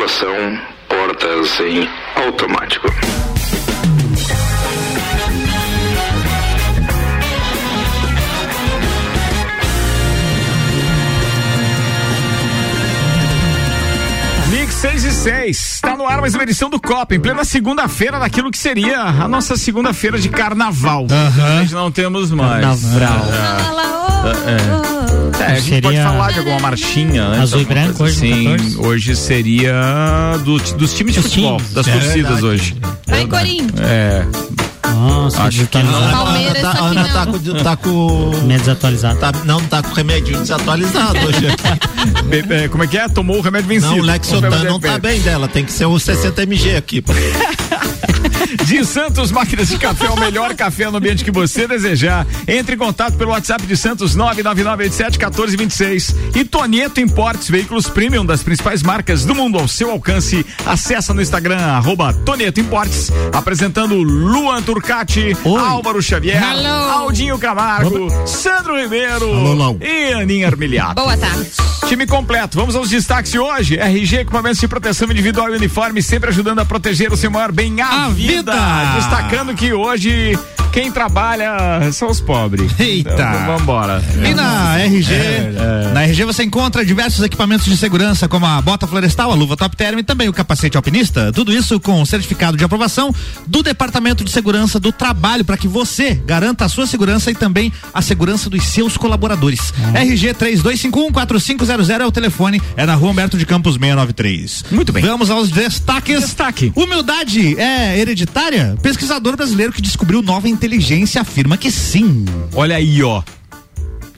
circulação, portas em automático. 6 e 6. Está no ar mais uma edição do Copa, em plena segunda-feira daquilo que seria a nossa segunda-feira de carnaval. Nós não temos mais. Carnaval. É, a gente Seria pode falar de alguma marchinha antes, azul e branco hoje. 14? Hoje seria do- dos times de Dos futebol, times. das É torcidas verdade. hoje. Vai, Corinthians. É, Nossa, Acho que desatualizado. A Palmeiras, Ana, tá, só a Ana não. tá com. Tá com Meio desatualizado. tá- não, tá com remedinho desatualizado hoje. Be- é, como é que é? Tomou o remédio vencido. Não, o Lexotan não tá bem dela, tem que ser o 60 mg aqui. De Santos Máquinas de Café, o melhor café no ambiente que você desejar. Entre em contato pelo WhatsApp de Santos 999871426 e Tonieto Importes, veículos premium das principais marcas do mundo ao seu alcance. Acessa no Instagram, arroba Tonieto Importes, apresentando Luan Turcati, Álvaro Xavier, Hello. Aldinho Camargo, Sandro Ribeiro Lau. e Aninha Armiliato. Boa tarde. Time completo. Vamos aos destaques de hoje. RG, equipamentos de proteção individual e uniforme, sempre ajudando a proteger o seu maior bem, a, A vida. Vida. Destacando que hoje quem trabalha são os pobres. Eita. Então, vambora. E na RG, na RG você encontra diversos equipamentos de segurança, como a bota florestal, a luva top term e também o capacete alpinista. Tudo isso com certificado de aprovação do Departamento de Segurança do Trabalho, para que você garanta a sua segurança e também a segurança dos seus colaboradores. RG 32514500 é o telefone, é na Rua Humberto de Campos 693. Muito bem. Vamos aos destaques. Destaque. Humildade é hereditária? Pesquisador brasileiro que descobriu nova inteligência afirma que sim. Olha aí, ó.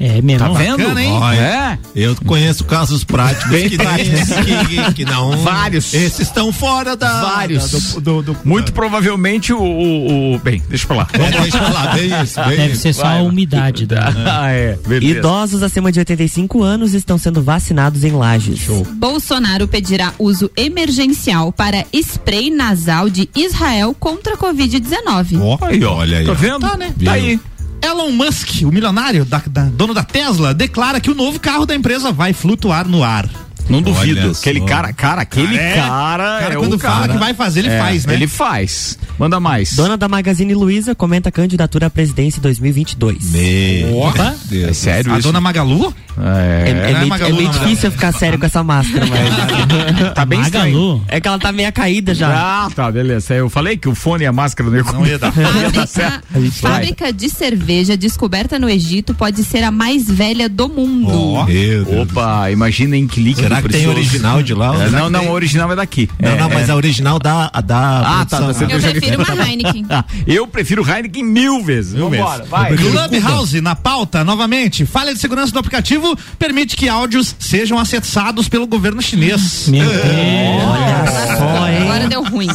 É mesmo. Tá vendo? bacana, hein? Olha, É. Eu conheço casos práticos Bem que, que, que não. Vários. Esses estão fora da. Vários. da- do, do, do- Muito provavelmente o, o- o- Bem, deixa pra lá. É, deixa eu falar, bem isso, bem Deve isso. ser só Vai, a umidade. Da... Ah, é. Beleza. Idosos acima de 85 anos estão sendo vacinados em Lages. Bolsonaro pedirá uso emergencial para spray nasal de Israel contra a Covid-19. Aí, ó. Olha aí, Tá vendo? Tá, né? Tá aí. Elon Musk, o milionário, da, da- dono da Tesla, declara que o novo carro da empresa vai flutuar no ar. Não duvido. Olha Aquele só. cara, cara, aquele É. cara, Cara, é quando o fala cara. que vai fazer, ele É, faz, né? Ele faz. Manda mais. Dona da Magazine Luiza comenta a candidatura à presidência em 2022. Meu Opa. Deus. É sério A isso? dona Magalu? É. É, é não é meio, Magalu, é meio não, difícil eu ficar sério com essa máscara, mas. Tá bem estranho. Magalu. é que ela tá meio caída já. Ah, tá, beleza. Eu falei que o fone e a máscara não ia, Não ia dar. ia dar certo. Fábrica, de cerveja descoberta no Egito pode ser a mais velha do mundo. Deus. Opa, imaginem que líquido Será que tem original de lá? É, Será não, não, o original é daqui. Não, É, não, mas é. a original da. A da Ah, tá, produção. da cerveja. Eu prefiro uma Heineken. Ah, eu prefiro Heineken mil vezes. Vambora, vai. Clubhouse, na pauta, novamente. Falha de segurança do aplicativo permite que áudios sejam acessados pelo governo chinês. Meu Deus. Olha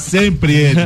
Sempre ele.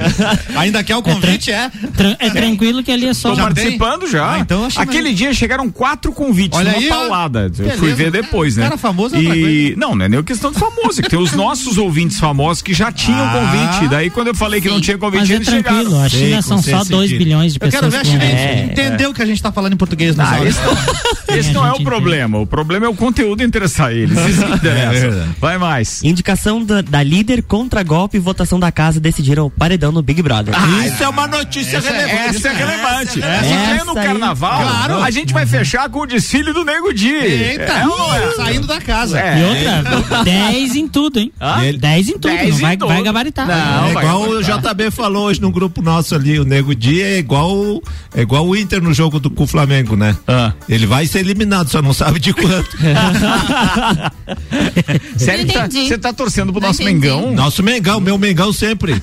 Ainda quer o convite, é? Tran- é tranquilo que ali é só. Tô participando já. Ah, então Aquele mais- dia chegaram quatro convites, Olha uma aí, paulada. Eu Beleza. fui ver depois, né? Cara famoso é e. Não, não é nem questão de famoso, é que tem os nossos ouvintes famosos que já tinham Ah. convite. Daí quando eu falei que não tinha convite, Mas é eles tranquilo. chegaram. A China Sei, são só esse 2 sentido. bilhões de Eu quero pessoas. ver a que China É, entender o que a gente tá falando em português Ah, esse não, esse É, não é o problema. O problema é o conteúdo interessar eles. Isso que interessa. Vai mais. Indicação da, da líder contra golpe e votação da casa decidiram o paredão no Big Brother. Isso é uma notícia relevante. Essa é relevante. essa- Se essa tem no aí, carnaval, claro. a gente vai fechar com o desfile do Nego Di. Eita, É é? saindo da casa. É. E outra, 10 em tudo, hein? Hã? 10 em tudo. 10 não vai, tudo. vai gabaritar. Não, é vai igual o. JB falou hoje no grupo nosso ali, o Nego Dia é igual é igual o Inter no jogo do, com o Flamengo, né? Ah. Ele vai ser eliminado, só não sabe de quanto. Sério tá- você tá torcendo pro Não nosso entendi. Mengão? Nosso Mengão, meu Mengão sempre.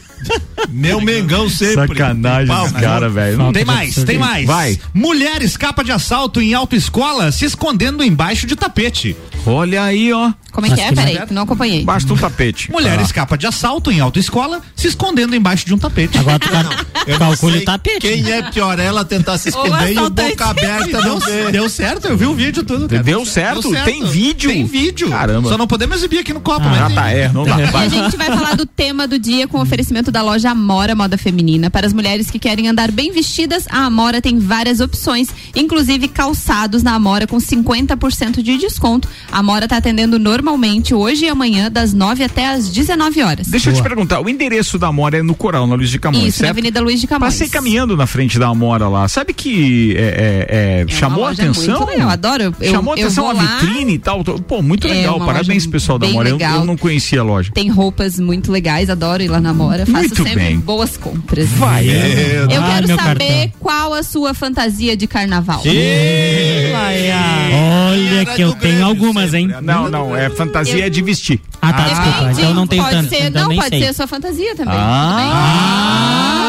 Meu Mengão sempre. Sacanagem Pau, cara, velho. Não Tem de mais, tem mais. Vai. Mulher escapa de assalto em autoescola se escondendo embaixo de tapete. Olha aí, ó. Como é que é? Peraí, não acompanhei. Basta um tapete. Mulher Ah. escapa de assalto em autoescola se escondendo embaixo de um tapete. Agora tu cal- sei o tapete. Quem é pior, ela tentar se esconder e o boca aberta não Deu, certo, eu vi o vídeo tudo. cara. Deu certo? Tem vídeo? Tem vídeo. Caramba. Só não podemos exibir aqui no copo, Ah, mas tá, é, não dá. E a gente vai falar do tema do dia com oferecimento da loja Amora Moda Feminina. Para as mulheres que querem andar bem vestidas, a Amora tem várias opções, inclusive calçados na Amora com 50% de desconto. A Amora está atendendo normalmente hoje e amanhã, das 9 até as 19 horas. Deixa eu te perguntar, o endereço da Amora é no Coral, na Luiz de Camões, Isso, na certo? Avenida Luiz de Camões. Passei caminhando na frente da Amora lá. Sabe que é, é, é, É chamou a atenção? muito legal, adoro. Eu- chamou a eu atenção a lá. vitrine e tal. Pô, muito É legal. Parabéns, pessoal da Amora. Eu, eu não conhecia a loja. Tem roupas muito legais, adoro ir lá na Amora. Faço Muito sempre bem. boas compras. Vai. Eu Ah, quero saber qual a sua fantasia de carnaval. Olha que eu tenho algumas, hein? Não, não, é fantasia é de vestir. Ah, tá, desculpa. Depende, Então não tenho pode tanto. ser, então não, nem pode sei. ser a sua fantasia também. Ah.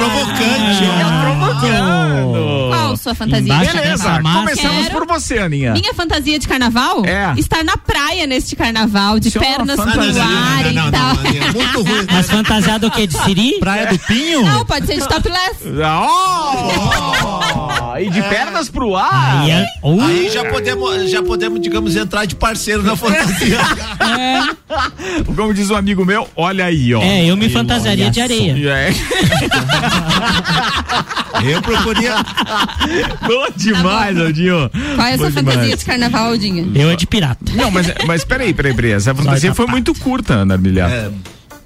Provocante. Provocando. Qual sua fantasia Embaixo Beleza, carnaval? começamos Quero- por você, Aninha. Minha fantasia de carnaval? É. Estar na praia neste carnaval, de Isso é pernas pro fantasia. ar Não, e não, tal. não, Aninha, é muito ruim. Mas fantasiado o quê? De Siri? Praia do Pinho? Não, pode ser de topless. Oh! E de pernas pro ar. Aí é- Uh, Aí já podemos, já podemos, digamos, entrar de parceiro na fantasia. Como diz um amigo meu, olha aí, ó. é, eu me fantasiaria de areia. É. Eu procuraria. Bom demais, Aldinho. Qual é a sua fantasia demais. de carnaval, Aldinha? Eu é de pirata. Não, mas, mas peraí, peraí, peraí. Essa fantasia foi muito curta, Ana Milhar. É,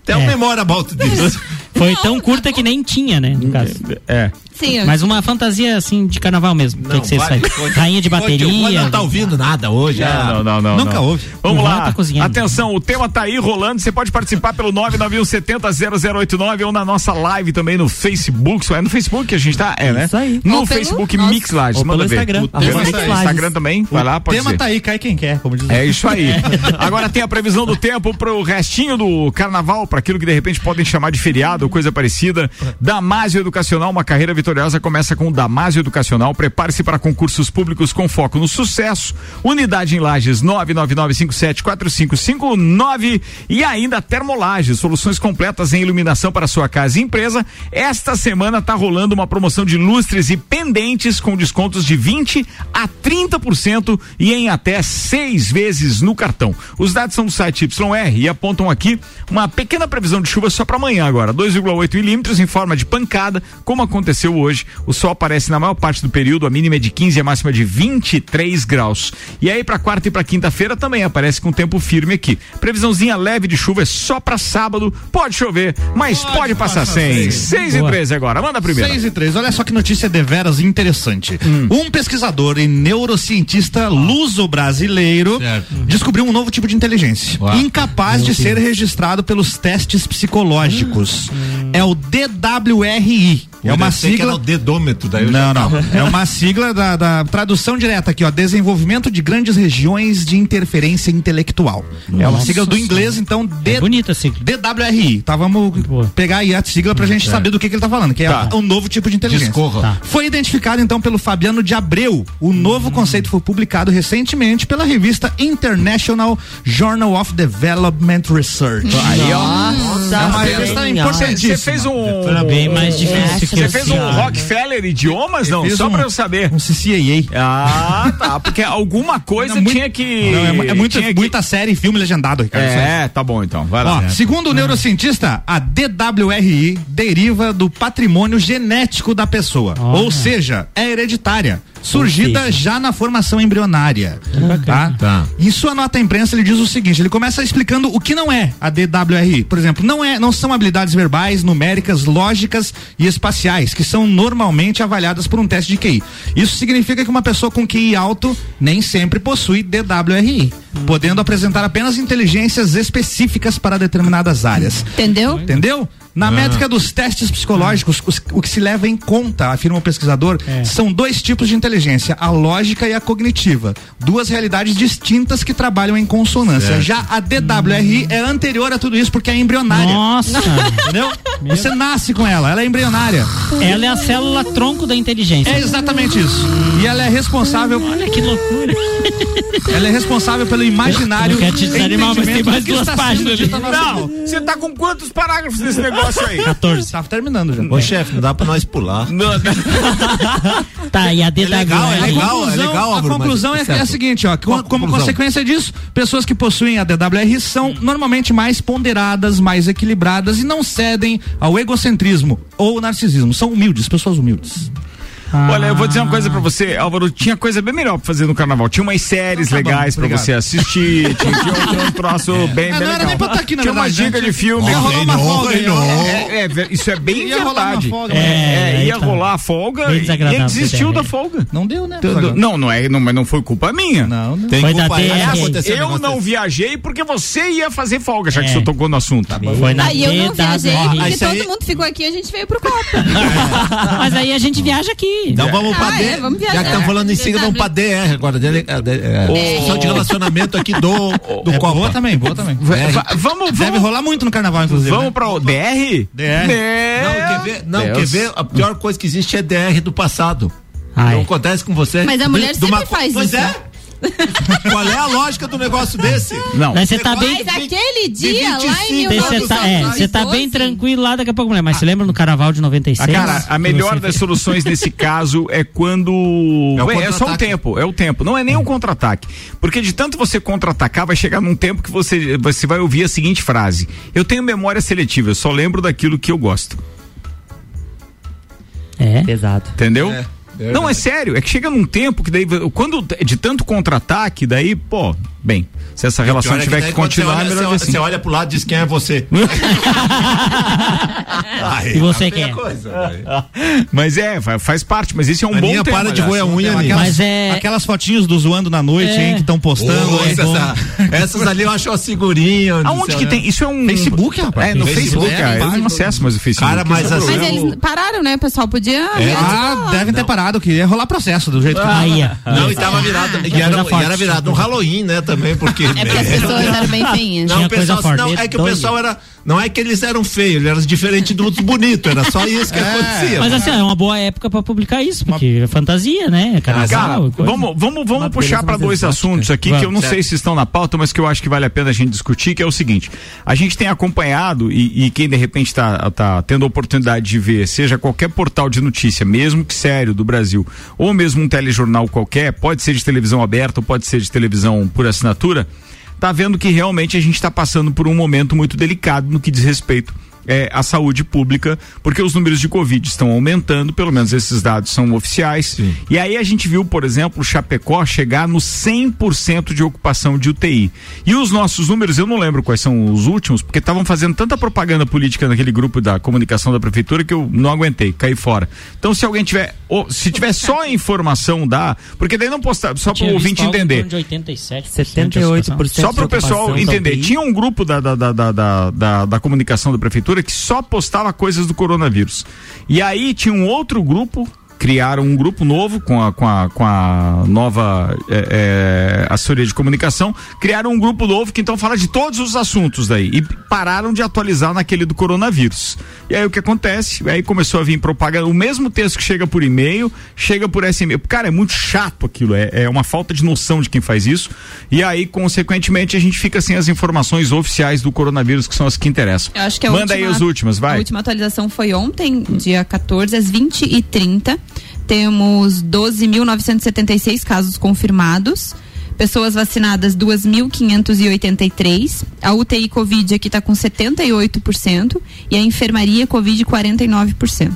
tem um É. memória volta disso. Foi tão curta que nem tinha, né? No caso. É. Sim, Mas uma fantasia assim de carnaval mesmo. O que, que você vai, sai? conte- Rainha de o bateria. não tá ouvindo nada hoje. Não, não, não. Nunca não. houve. Vamos O lá. tá cozinhando. Atenção, o tema tá aí rolando. Você pode participar pelo 991700089 ou na nossa live também no Facebook. É no Facebook que a gente tá? É, né? Isso aí. No Facebook Mix Lages. pelo Manda ver. Instagram. O tema tá. Instagram também. Vai lá, O pode tema ser. tá aí, cai quem quer, como diz. É isso aí. Agora tem a previsão do tempo pro restinho do carnaval, para aquilo que de repente podem chamar de feriado ou coisa parecida. Damásio Educacional, uma carreira vitoriosa começa com o Damásio Educacional. Prepare-se para concursos públicos com foco no sucesso. Unidade em Lages 999574559 e ainda Termolages, soluções completas em iluminação para sua casa e empresa. Esta semana tá rolando uma promoção de lustres e pendentes com descontos de 20 a 30% e em até seis vezes no cartão. Os dados são do site YR e apontam aqui uma pequena previsão de chuva só para amanhã agora, 2,8 milímetros em forma de pancada, como aconteceu hoje. O sol aparece na maior parte do período, a mínima é de 15 e a máxima de 23 graus. E aí para quarta e para quinta-feira também aparece com tempo firme aqui. Previsãozinha leve de chuva é só para sábado, pode chover, mas pode, passar sem. 6 e Boa. 13 agora, manda a primeira. 6 e 3, olha só que notícia deveras interessante. Um pesquisador e neurocientista luso-brasileiro Certo. descobriu um novo tipo de inteligência, Uau. incapaz de ser registrado pelos testes psicológicos. É o DWRI. É uma que sigla. era o dedômetro, daí Não, já não. É uma sigla da, da tradução direta aqui, ó. Desenvolvimento de grandes regiões de interferência intelectual. é uma Nossa sigla do Senhora. inglês, então D, É bonita a sigla. DWRI. Tá, vamos Boa. pegar aí a sigla pra gente saber do que, que ele tá falando, que é Tá. um novo tipo de inteligência. Discorra. Tá. Foi identificado então pelo Fabiano de Abreu. O novo conceito foi publicado recentemente pela revista International Journal of Development Research. Aí, ó. Uma revista Você importantíssima. fez um. Bem mais difícil que Você fez um. Rockefeller idiomas, não? Só um- pra eu saber. Um CCAA. Ah, tá. Porque alguma coisa tinha que. Não, é, é muita, tinha que- muita série e filme legendado, Ricardo. É, tá bom então. Vai Ó, lá. segundo o neurocientista, a DWRI deriva do patrimônio genético da pessoa. Ou seja, é hereditária. Surgida seja. já na formação embrionária. Tá? Tá. Em sua nota à imprensa, ele diz o seguinte: ele começa explicando o que não é a DWRI. Por exemplo, não, é, não são habilidades verbais, numéricas, lógicas e espaciais, que são normalmente avaliadas por um teste de QI. Isso significa que uma pessoa com QI alto nem sempre possui DWRI, podendo apresentar apenas inteligências específicas para determinadas áreas. Entendeu? Entendeu? Na métrica dos testes psicológicos, os- o que se leva em conta, afirma o pesquisador, são dois tipos de inteligência, a lógica e a cognitiva. Duas realidades distintas que trabalham em consonância. Já a DWRI é anterior a tudo isso porque é embrionária. Nossa, Entendeu? Você nasce com ela, ela é embrionária. ela é a célula tronco da inteligência. É exatamente isso. E ela é responsável, Olha que loucura. ela é responsável pelo imaginário. Não quero te desanimar, mas tem mais duas páginas Não, você tá com quantos parágrafos nesse negócio? negócio aí. 14. Tava terminando já. Ô, chefe, não dá pra nós pular. Tá, e a DW. legal, é A legal. conclusão, legal, a conclusão mas- é, é a seguinte, ó, como, como conclusão? consequência disso, pessoas que possuem a DWR são normalmente mais ponderadas, mais equilibradas e não cedem ao egocentrismo ou narcisismo. São humildes, pessoas humildes. Olha, eu vou dizer uma coisa pra você, Álvaro, tinha coisa bem melhor pra fazer no carnaval. Tinha umas séries Então tá bom, legais pra obrigado. você assistir, tinha, tinha um, um troço bem, Ah, bem não era legal. nem pra estar aqui, na tinha uma verdade, dica né? de filme. Ia rolar uma folga, reinou. ia- É, é, isso é bem Ia rolar uma verdade. folga, É, É, ia tá. rolar a folga Bem e desistiu da folga. Não deu, né? Não, não é, não, mas não foi culpa minha. Não, não. Tem Foi da culpa Eu não viajei porque você ia fazer folga, já que É. você tocou no assunto. Foi na Aí eu não viajei DWR. porque todo mundo ficou aqui e a gente veio pro Copa. Mas aí a gente viaja aqui. Então vamos pra Ah, D. é, vamos Já que estamos falando em sigla, vamos pra DR agora. Dele- é, de- Discussão de relacionamento aqui do, do É Copa. boa também, boa também. Va- va- vamos, Deve rolar muito no carnaval, inclusive. vamos né? pra o DR? DR. Não, quer ver? Não, Deus. quer ver? A pior coisa que existe é DR do passado. Ai. Não acontece com você? Mas a mulher sempre uma- faz pois isso. é. Qual é a lógica do negócio desse? Não. Mas você tá bem. Mas aquele dia lá 25 em Você tá, é, você tá bem 1912, tranquilo lá daqui a pouco, mulher. Mas você lembra no carnaval de 96? Ah, cara, a melhor das fez? soluções nesse caso é quando. É É, só o tempo, é o tempo. Não é nem um contra-ataque. Porque de tanto você contra-atacar, vai chegar num tempo que você, você vai ouvir a seguinte frase: Eu tenho memória seletiva, eu só lembro daquilo que eu gosto. É. Pesado. Entendeu? É, verdade. Não, é sério, é que chega num tempo que daí, quando de tanto contra-ataque, daí, pô, bem, se essa relação é tiver que você continuar, é olha- melhor você, ver assim. você olha pro lado e diz quem é você. Aí, E você é quem é? coisa. Mas é, fa- faz parte, mas isso é um Aninha, bom tema. para de roer a unha, Aninha. Aquelas, é- aquelas fotinhos do zoando na noite, É. hein, que estão postando. Ô, hein, essas, ali eu acho uma figurinha. do Aonde céu, que né? tem? Isso é um. Facebook, rapaz. É, no Facebook, Facebook, é, é, eu não acesso mais o Facebook. Cara, mas é assim- Mas eles pararam, né? Pessoal podia. É. Ah, devem ter parado, que ia rolar processo do jeito que. Aí, ó. Não, e tava virado. E era, e era virado um Halloween, né? Também, porque. É porque as pessoas eram bem feinhas. Não, o pessoal, não, é que o pessoal era. Não é que eles eram feios, eles eram diferentes dos bonitos, era só isso que acontecia. Mas assim, é uma boa época pra publicar isso, porque é fantasia, né? Cara, Carnaval. coisa. vamos, vamos, vamos Uma puxar para dois exótica. assuntos aqui que eu não Vamos, sei se estão na pauta, mas que eu acho que vale a pena a gente discutir, que é o seguinte: a gente tem acompanhado e, e quem de repente está tá tendo a oportunidade de ver, seja qualquer portal de notícia, mesmo que sério do Brasil, ou mesmo um telejornal qualquer, pode ser de televisão aberta ou pode ser de televisão por assinatura, tá vendo que realmente a gente está passando por um momento muito delicado no que diz respeito é, à saúde pública, porque os números de Covid estão aumentando, pelo menos esses dados são oficiais. E aí a gente viu, por exemplo, o Chapecó chegar no 100% de ocupação de UTI. E os nossos números, eu não lembro quais são os últimos, porque estavam fazendo tanta propaganda política naquele grupo da comunicação da prefeitura que eu não aguentei, caí fora. Então, se alguém tiver, ou, se tiver só a informação, dá, porque daí não postar, só para o ouvinte entender. De 87, 78%. Só para o pessoal da entender, tinha um grupo da, da, da, da, da, da- da comunicação da prefeitura que só postava coisas do coronavírus. E aí tinha um outro grupo, criaram um grupo novo com a, com a, com a nova é, é, assessoria de comunicação, criaram um grupo novo que então fala de todos os assuntos daí e pararam de atualizar naquele do coronavírus. E aí o que acontece? Aí começou a vir propaganda, o mesmo texto que chega por e-mail, chega por SMS. Cara, é muito chato aquilo, é, é uma falta de noção de quem faz isso. E aí, consequentemente, a gente fica sem as informações oficiais do coronavírus, que são as que interessam. Que a Manda última, aí as últimas, vai. A última atualização foi ontem, dia 14, às 20 e 30 Temos 12.976 casos confirmados. Pessoas vacinadas 2.583. A UTI Covid aqui está com 78% e a enfermaria Covid 49%.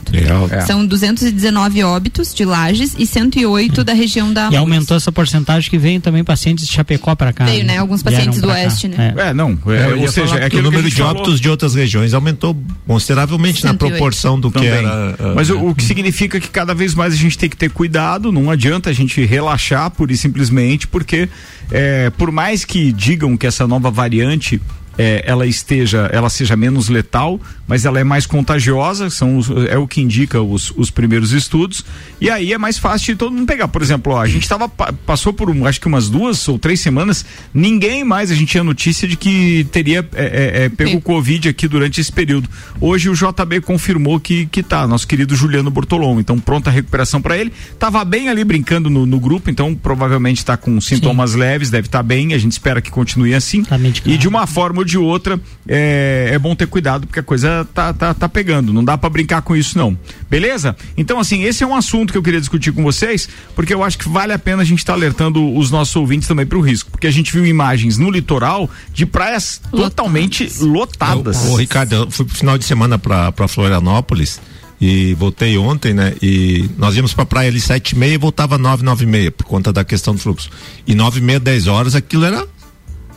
É. São 219 óbitos de Lages e 108 da região da E aumentou essa porcentagem que veio também pacientes de Chapecó pra cá. Veio, né? Alguns pacientes do pra cá. oeste, né? É. É, não. É, É, ou seja, é que o que número gente de falou. óbitos de outras regiões aumentou consideravelmente na 108. proporção do que Também. era. ah, Mas o, o que significa que cada vez mais a gente tem que ter cuidado, não adianta a gente relaxar pura e simplesmente, porque é, por mais que digam que essa nova variante é, ela esteja, ela seja menos letal, mas ela é mais contagiosa, são os- é o que indica os, os primeiros estudos, e aí é mais fácil de todo mundo pegar. Por exemplo, ó, a gente tava, pa- passou por um, acho que umas duas ou três semanas, ninguém mais, a gente tinha notícia de que teria é, é, é, pego Sim. o Covid aqui durante esse período. Hoje o JB confirmou que, que tá, nosso querido Juliano Bortolom, então pronta a recuperação para ele, tava bem ali brincando no, no grupo, então provavelmente está com sintomas leves, deve estar bem, a gente espera que continue assim. Tá e de uma forma ou de outra, é, é bom ter cuidado porque a coisa tá, tá, tá pegando. Não dá para brincar com isso, não. Beleza? Então, assim, esse é um assunto que eu queria discutir com vocês, porque eu acho que vale a pena a gente estar tá alertando os nossos ouvintes também para o risco. Porque a gente viu imagens no litoral de praias Lotadas. totalmente lotadas. Ô, ô, Ricardo, eu fui pro final de semana pra, pra Florianópolis e voltei ontem, né? E nós íamos pra praia ali sete e meia e voltava nove, nove e meia, por conta da questão do fluxo. E nove e meia, dez horas, aquilo era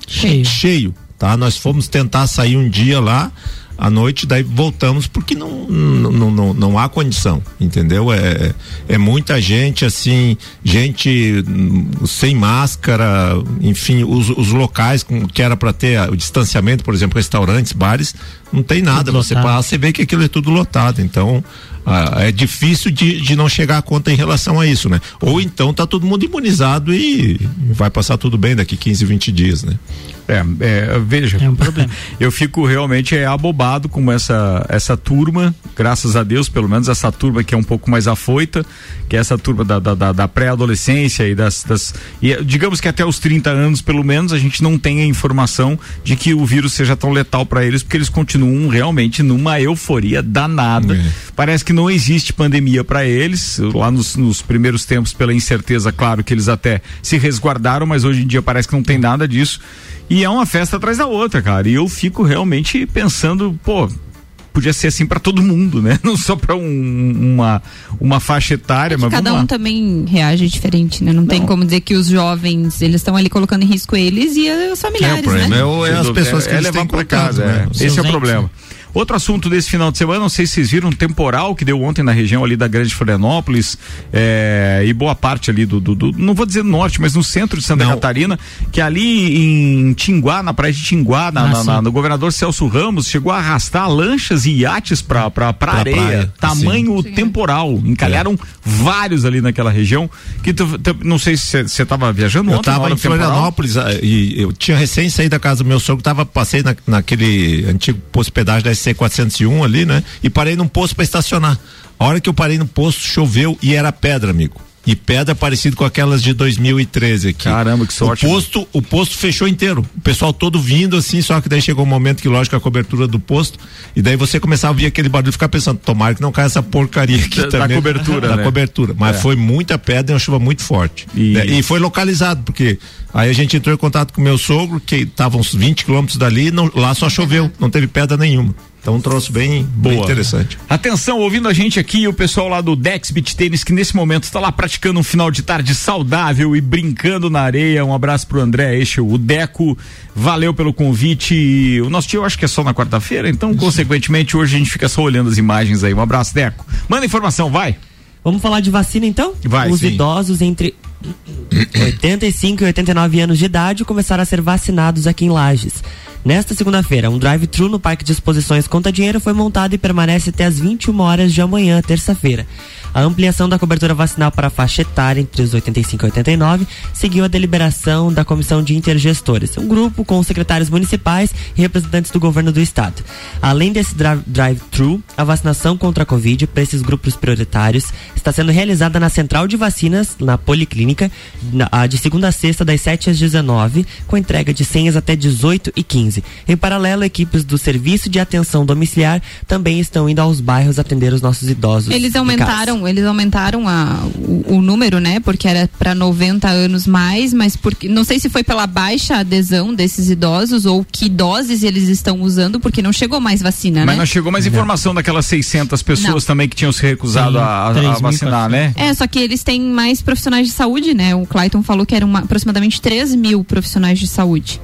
Cheio. cheio, tá? Nós fomos tentar sair um dia lá à noite, daí voltamos porque não não, não, não, há condição, entendeu? É, é muita gente assim, gente hum, sem máscara, enfim, os, os locais com, que era para ter o distanciamento, por exemplo, restaurantes, bares, não tem nada. Tudo Você lotado. passa, você vê que aquilo é tudo lotado, então ah, é difícil de, de não chegar a conta em relação a isso, né? Ou então tá todo mundo imunizado e vai passar tudo bem daqui 15, 20 dias, né? É, é, veja. É um problema. Eu fico realmente é, abobado com essa, essa turma, graças a Deus, pelo menos essa turma que é um pouco mais afoita, que é essa turma da, da, da- da pré-adolescência e das. das e, digamos que até os 30 anos, pelo menos, a gente não tem a informação de que o vírus seja tão letal para eles, porque eles continuam realmente numa euforia danada. É. Parece que não existe pandemia para eles. Lá nos, nos primeiros tempos, pela incerteza, claro que eles até se resguardaram, mas hoje em dia parece que não tem nada disso. E é uma festa atrás da outra, cara. E eu fico realmente pensando, pô, podia ser assim para todo mundo, né? Não só para uma uma faixa etária, mas Cada vamos um lá. também reage diferente, né? Não, tem Não. como dizer que os jovens, eles estão ali colocando em risco eles e os familiares, né? é, o- é Sem as pessoas que é, eles levar para casa, né? é. Esse é o entes, problema. Outro assunto desse final de semana, não sei se vocês viram um temporal que deu ontem na região ali da Grande Florianópolis é, e boa parte ali do, do- do- não vou dizer norte, mas no centro de Santa Não. Catarina, que ali em Tinguá, na praia de Tinguá, na, Ah, na- na- governador Celso Ramos, chegou a arrastar lanchas e iates pra, pra, pra Pra areia. praia, tamanho sim. temporal. Encalharam vários ali naquela região. Que tu- tu- não sei se você estava viajando Eu ontem na tava hora em do temporal. Florianópolis ah, e eu tinha recém saído da casa do meu sogro, tava, passei na, naquele antigo pedágio da SC 401 ali, né? E parei num posto para estacionar. A hora que eu parei no posto, choveu e era pedra, amigo. E pedra parecido com aquelas de 2013 aqui. Caramba, que sorte, O posto, o posto fechou inteiro. O pessoal todo vindo assim, só que daí chegou um momento que, lógico, a cobertura do posto. E daí você começava a ouvir aquele barulho e ficar pensando, tomara que não caia essa porcaria aqui Da- da também. cobertura, Da né? cobertura. Mas É. foi muita pedra e uma chuva muito forte. E- Né? E foi localizado, porque aí a gente entrou em contato com o meu sogro, que estava uns 20 quilômetros dali, não- lá só choveu, não teve pedra nenhuma. Então um troço bem, bem Boa. interessante. Atenção, ouvindo a gente aqui, o pessoal lá do Dex Beach Tênis, que nesse momento está lá praticando um final de tarde saudável e brincando na areia. Um abraço pro André Eixo, o Deco, valeu pelo convite. O nosso tio eu acho que é só na quarta-feira, então, consequentemente, hoje a gente fica só olhando as imagens aí. Um abraço, Deco. Manda informação, vai. Vamos falar de vacina então? Vai, Os sim. idosos entre 85 e 89 anos de idade começaram a ser vacinados aqui em Lages. Nesta segunda-feira, um drive-thru no Parque de Exposições Conta Dinheiro foi montado e permanece até as 21 horas de amanhã, terça-feira. A ampliação da cobertura vacinal para a faixa etária entre os 85 e 89 seguiu a deliberação da Comissão de Intergestores, um grupo com secretários municipais e representantes do governo do estado. Além desse drive-thru, a vacinação contra a Covid para esses grupos prioritários está sendo realizada na central de vacinas, na Policlínica, de segunda a sexta, das 7 às 19, com entrega de senhas até 18 e 15. Em paralelo, equipes do Serviço de Atenção Domiciliar também estão indo aos bairros atender os nossos idosos. Eles casa. Aumentaram, eles aumentaram a, o, o número, né? Porque era para 90 anos mais, mas porque não sei se foi pela baixa adesão desses idosos ou que doses eles estão usando, porque não chegou mais vacina, Mas né? não chegou mais informação daquelas 600 pessoas Não. também que tinham se recusado Sim, a, a- a 3.400. vacinar, né? É, só que eles têm mais profissionais de saúde, né? O Clayton falou que eram uma- aproximadamente 3 mil profissionais de saúde.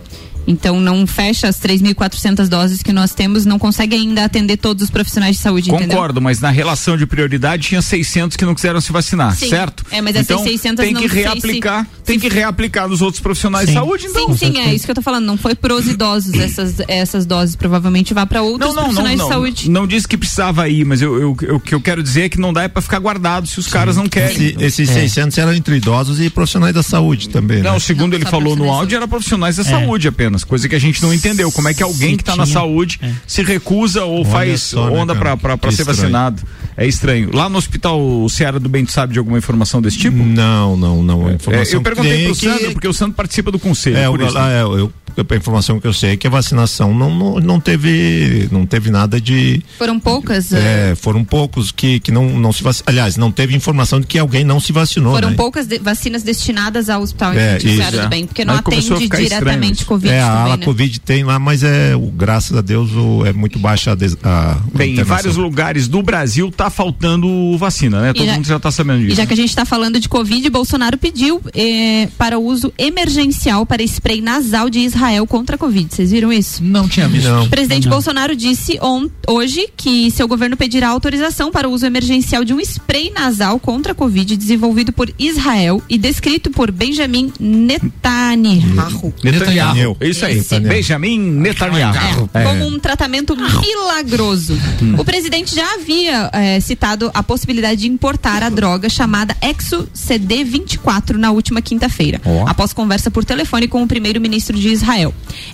Então não fecha as 3.400 doses que nós temos, não consegue ainda atender todos os profissionais de saúde, entendeu? Concordo, mas na relação de prioridade tinha 600 que não quiseram se vacinar, Sim. certo? É, mas essas então, 600 tem não que sei se- reaplicar, tem que reaplicar nos outros profissionais de Sim. saúde, então. Sim, sim, é isso que eu tô falando. Não foi pros idosos essas, essas doses. Provavelmente vá para outros Não, não, não, profissionais não, de saúde. não disse que precisava ir, mas eu, eu- eu- o que eu quero dizer é que não dá é pra ficar guardado se os caras não querem. Esse- esses 600 eram entre idosos e profissionais da saúde também. Não, né? segundo Não, ele falou no profissionais de áudio, era profissionais da É. saúde apenas, coisa que a gente não entendeu. Como é que alguém que tá na saúde é. se recusa ou Olha faz só, né, onda pra Que ser vacinado? É estranho. Lá no hospital Seara do Bento sabe de alguma informação desse tipo? Não, não, não. É, informação eu perguntei que pro é Sandro, porque o Sandro participa do conselho. É, por o, isso. lá, é, eu a informação que eu sei é que a vacinação não, não, não teve não teve nada de Foram poucas. é, foram poucos que, que não, não se vacinaram. Aliás, não teve informação de que alguém não se vacinou. Foram né? poucas de- vacinas destinadas ao Hospital É, isso, é. do Bem, porque não Aí a atende estranho diretamente. Covid é, a também, ala né? Covid tem lá, mas é, o, graças a Deus, o, é muito baixa a, des- a, a Bem, em internação. vários lugares do Brasil tá faltando vacina, né? Todo já- mundo já tá sabendo E disso. já que a gente está falando de Covid, Bolsonaro pediu eh, para uso emergencial para spray nasal de Israel contra a Covid. Vocês viram isso? Não tinha visto. Não. O presidente Não. Bolsonaro disse on- hoje que seu governo pedirá autorização para o uso emergencial de um spray nasal contra a Covid desenvolvido por Israel e descrito por Benjamin Netanyahu. Netanyahu. Isso aí. Netanyahu. Benjamin Netanyahu. É, como um tratamento milagroso. O presidente já havia eh, citado a possibilidade de importar a droga chamada Exo CD24 na última quinta-feira, após conversa por telefone com o primeiro-ministro de Israel.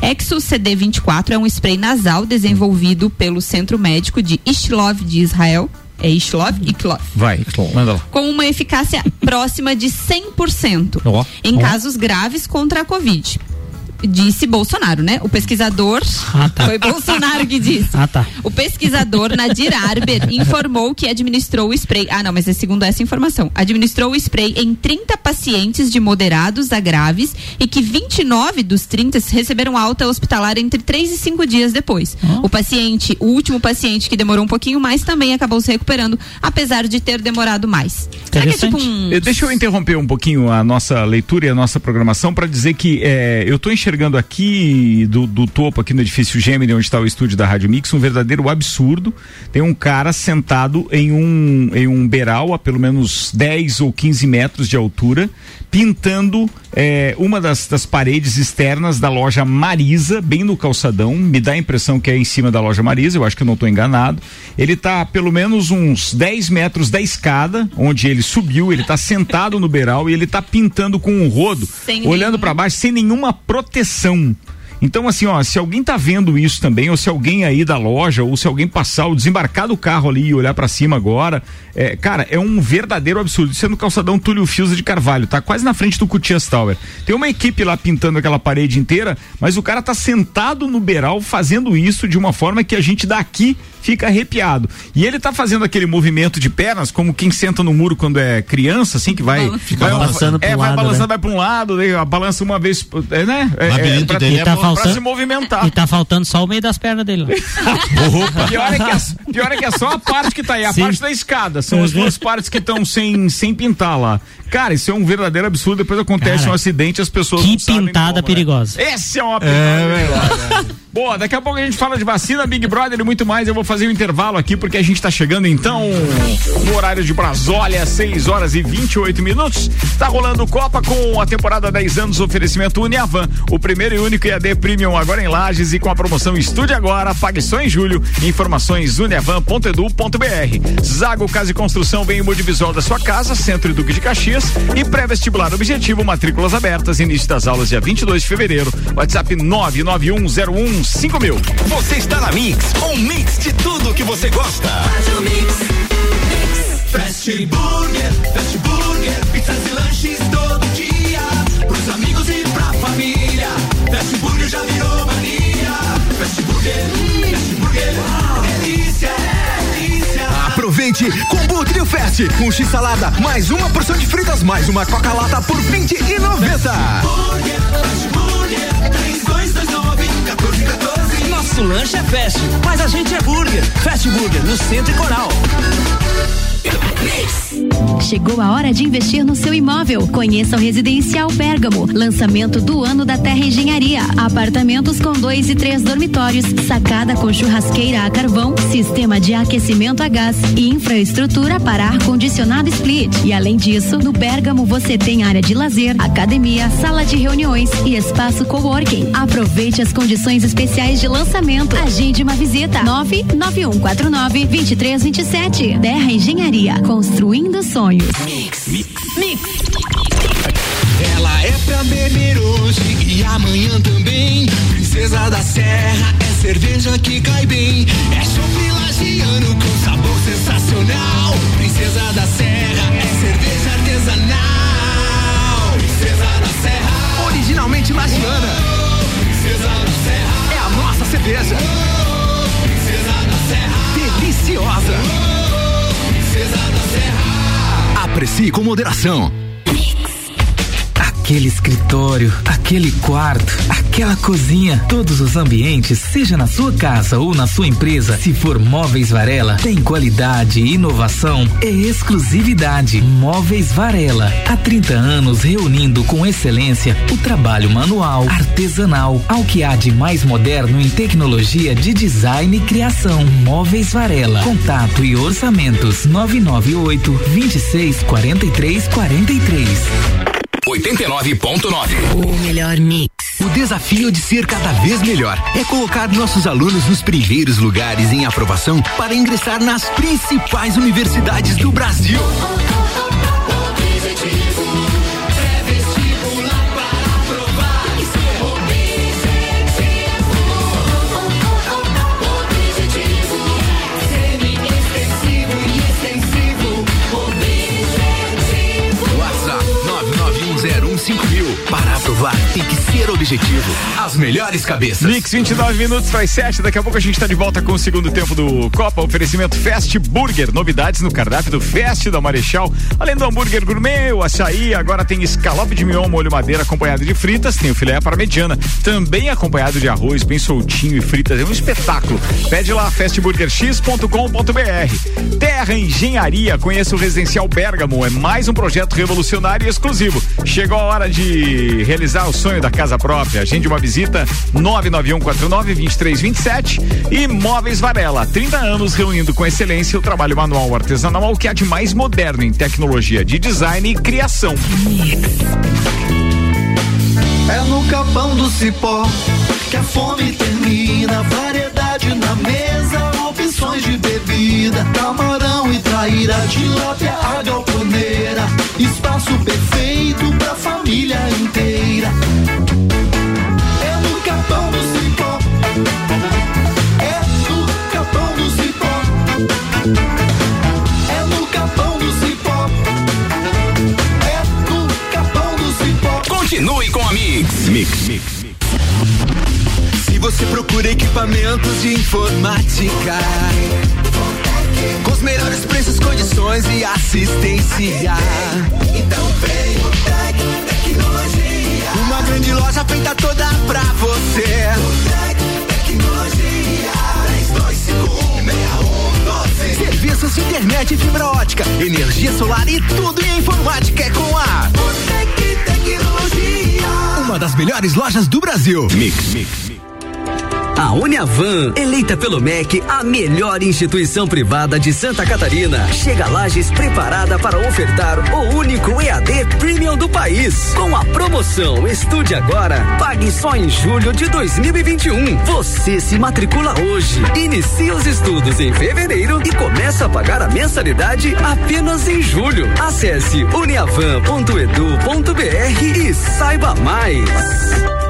Exo CD24 é um spray nasal desenvolvido pelo Centro Médico de Ishlov de Israel. É Ishlov? Iklov Vai, manda lá. com uma eficácia próxima de 100% Ó, em ó. casos graves contra a Covid. Disse Bolsonaro, né? O pesquisador. Ah, tá. Foi Bolsonaro que disse. Ah, tá. O pesquisador Nadir Arber informou que administrou o spray. Ah, não, mas é segundo essa informação. Administrou o spray em 30 pacientes de moderados a graves e que 29 dos 30 receberam alta hospitalar entre 3 e 5 dias depois. O paciente, o último paciente que demorou um pouquinho mais, também acabou se recuperando, apesar de ter demorado mais. Será que é tipo um. Eh, Deixa eu interromper um pouquinho a nossa leitura e a nossa programação para dizer que eh, eu estou enxergando aqui do, do topo, aqui no edifício Gemini, onde está o estúdio da Rádio Mix, um verdadeiro absurdo. Tem um cara sentado em um, em um beiral a pelo menos 10 ou 15 metros de altura, pintando eh, uma das, das paredes externas da loja Marisa, bem no calçadão. Me dá a impressão que é em cima da loja Marisa, eu acho que eu não estou enganado. Ele está pelo menos uns 10 metros da escada, onde ele subiu, ele está sentado no beiral e ele está pintando com um rodo, Sem olhando nenhum- para baixo, sem nenhuma proteção. Então, assim, ó, se alguém tá vendo isso também, ou se alguém aí da loja, ou se alguém passar, ou desembarcar do carro ali e olhar para cima agora, é, cara, é um verdadeiro absurdo. Isso é no calçadão Túlio Fiusa de Carvalho, tá quase na frente do Cutias Tower. Tem uma equipe lá pintando aquela parede inteira, mas o cara tá sentado no beiral fazendo isso de uma forma que a gente daqui fica arrepiado. E ele tá fazendo aquele movimento de pernas, como quem senta no muro quando é criança, assim, que vai. Fica vai balançando é, pro vai lado, balançando, né? vai pra um lado, daí balança uma vez, é, né? É, pra, dele tá pra faltando- se movimentar. E tá faltando só o meio das pernas dele. lá. Pior é, que é, pior é que é só a parte que tá aí, a Sim. parte da escada. São as duas partes que estão sem, sem pintar lá. Cara, isso é um verdadeiro absurdo. Depois acontece Cara, um acidente as pessoas que não sabem pintada como, né? perigosa. Esse é uma pintada perigosa. Boa, daqui a pouco a gente fala de vacina, Big Brother e muito mais. Eu vou fazer um intervalo aqui porque a gente tá chegando então no horário de Brasólia, 6 horas e 28 minutos. Tá rolando Copa com a temporada 10 anos, oferecimento Uniavan, o primeiro e único EAD Premium agora em Lages e com a promoção Estude Agora, pague só em julho. Informações uniavan.edu.br. Zago Casa e Construção vem em Multivisual da sua casa, Centro e Duque de Caxias e pré-vestibular objetivo, matrículas abertas, início das aulas dia 22 de fevereiro. WhatsApp 991015000. Você está na Mix, um mix de tudo que você gosta. Fast Burger, Fast Burger, Aproveite Combo Trio Fest com X salada, mais uma porção de fritas, mais uma coca lata por vinte e noventa. Burger, Fast Burger, 3229 1414. Nosso lanche é fast, mas a gente é burger. Fast Burger, no Centro e Coral. Chegou a hora de investir no seu imóvel. Conheça o Residencial Pérgamo, lançamento do ano da Terra Engenharia. Apartamentos com dois e três dormitórios, sacada com churrasqueira a carvão, sistema de aquecimento a gás e infraestrutura para ar condicionado split. E além disso, no Pérgamo você tem área de lazer, academia, sala de reuniões e espaço coworking. Aproveite as condições especiais de lançamento. Agende uma visita. 99149 2327. Terra Engenharia, construindo sonhos. Ela é pra beber hoje e amanhã também. Princesa da Serra é cerveja que cai bem. É chopp lagiano com sabor sensacional. Princesa da Serra é cerveja artesanal. Princesa da Serra, Originalmente lagiana. Aprecie com moderação. Aquele escritório, aquele quarto, aquela cozinha, todos os ambientes, seja na sua casa ou na sua empresa, se for Móveis Varela, tem qualidade e inovação, é exclusividade. Móveis Varela, há 30 anos reunindo com excelência o trabalho manual, artesanal, ao que há de mais moderno em tecnologia de design e criação. Móveis Varela, contato e orçamentos 998 26 43 43. 89.9. O melhor mix. O desafio de ser cada vez melhor é colocar nossos alunos nos primeiros lugares em aprovação para ingressar nas principais universidades do Brasil. Ser objetivo. As melhores cabeças. Mix 29 minutos para as 7. Daqui a pouco a gente está de volta com o segundo tempo do Copa. Oferecimento Fast Burger. Novidades no cardápio do Fast da Marechal. Além do hambúrguer gourmet, o açaí, agora tem escalope de mignon, molho madeira acompanhado de fritas. Tem o filé para mediana. Também acompanhado de arroz, bem soltinho e fritas. É um espetáculo. Pede lá fastburgerx.com.br. Terra Engenharia. Conheça o Residencial Bergamo. É mais um projeto revolucionário e exclusivo. Chegou a hora de realizar o sonho da casa própria. Agende uma visita 991492327 e Móveis Varela. 30 anos reunindo com excelência o trabalho manual artesanal que há de mais moderno em tecnologia de design e criação. É no capão do cipó que a fome termina. Variedade na mesa, opções de bebida. Camarão e traíra, tilápia, a galponeira. Espaço perfeito pra família inteira. Mix. Mix. Se você procura equipamentos de informática, com os melhores preços, condições e assistência. Então vem o Tec Tecnologia. Uma grande loja feita toda pra você. O Tec Tecnologia. 32516112. Serviços de internet fibra ótica, energia solar e tudo em informática é com a Botec Tecnologia. Uma das melhores lojas do Brasil. Mix. A Uniavan, eleita pelo MEC a melhor instituição privada de Santa Catarina, chega a Lages preparada para ofertar o único EAD Premium do país. Com a promoção Estude Agora, pague só em julho de 2021. Você se matricula hoje, inicia os estudos em fevereiro e começa a pagar a mensalidade apenas em julho. Acesse uniavan.edu.br e saiba mais.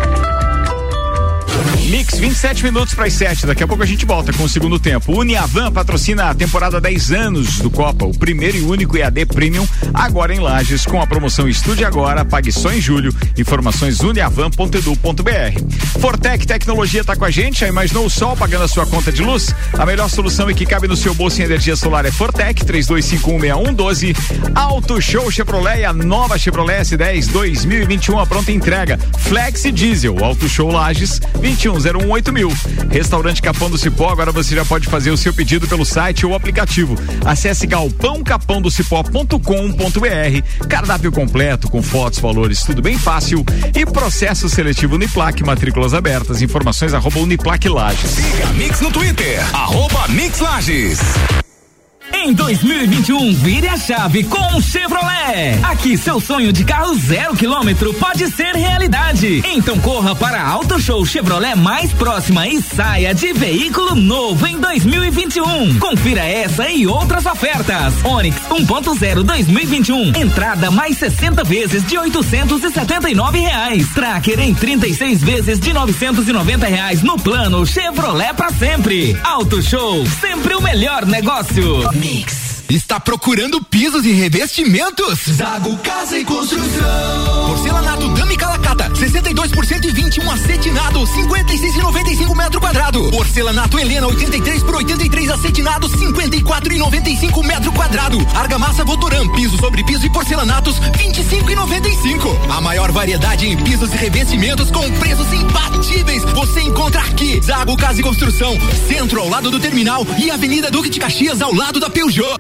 Mix, 27 minutos para as 7. Daqui a pouco a gente volta com o segundo tempo. Uniavan patrocina a temporada 10 anos do Copa, o primeiro e único EAD Premium, agora em Lages, com a promoção Estude Agora, pague só em julho. Informações uniavan.edu.br. Fortec Tecnologia está com a gente. Já imaginou o sol pagando a sua conta de luz? A melhor solução e que cabe no seu bolso em energia solar é Fortec 32516112. Auto Show Chevrolet, a nova Chevrolet S10 2021, a pronta entrega. Flex Diesel, Auto Show Lages 21018000. Restaurante Capão do Cipó, agora você já pode fazer o seu pedido pelo site ou aplicativo. Acesse galpãocapãodocipó.com.br. Cardápio completo com fotos, valores, tudo bem fácil. E processo seletivo Uniplac, matrículas abertas. Informações arroba Uniplac Lages. Siga Mix no Twitter, arroba Mix Lages. Em 2021, vire a chave com o Chevrolet. Aqui seu sonho de carro zero quilômetro pode ser realidade. Então corra para a Auto Show Chevrolet mais próxima e saia de veículo novo em 2021. Confira essa e outras ofertas. Onix 1.0 2021, entrada mais 60 vezes de 879 reais. Tracker em 36 vezes de 990 reais no plano Chevrolet para sempre. Auto Show, sempre o melhor negócio. Mix. Está procurando pisos e revestimentos? Zago Casa e Construção. Porcelanato Dami Calacata, 62% e 21 acetinado, 56,95 metro quadrado. Porcelanato Helena, 83 por 83 acetinado, 54,95 metro quadrado. Argamassa Votoran, piso sobre piso e porcelanatos, 25,95. A maior variedade em pisos e revestimentos com preços imbatíveis. Você encontra aqui. Zago Casa e Construção, centro ao lado do terminal e Avenida Duque de Caxias ao lado da Peugeot.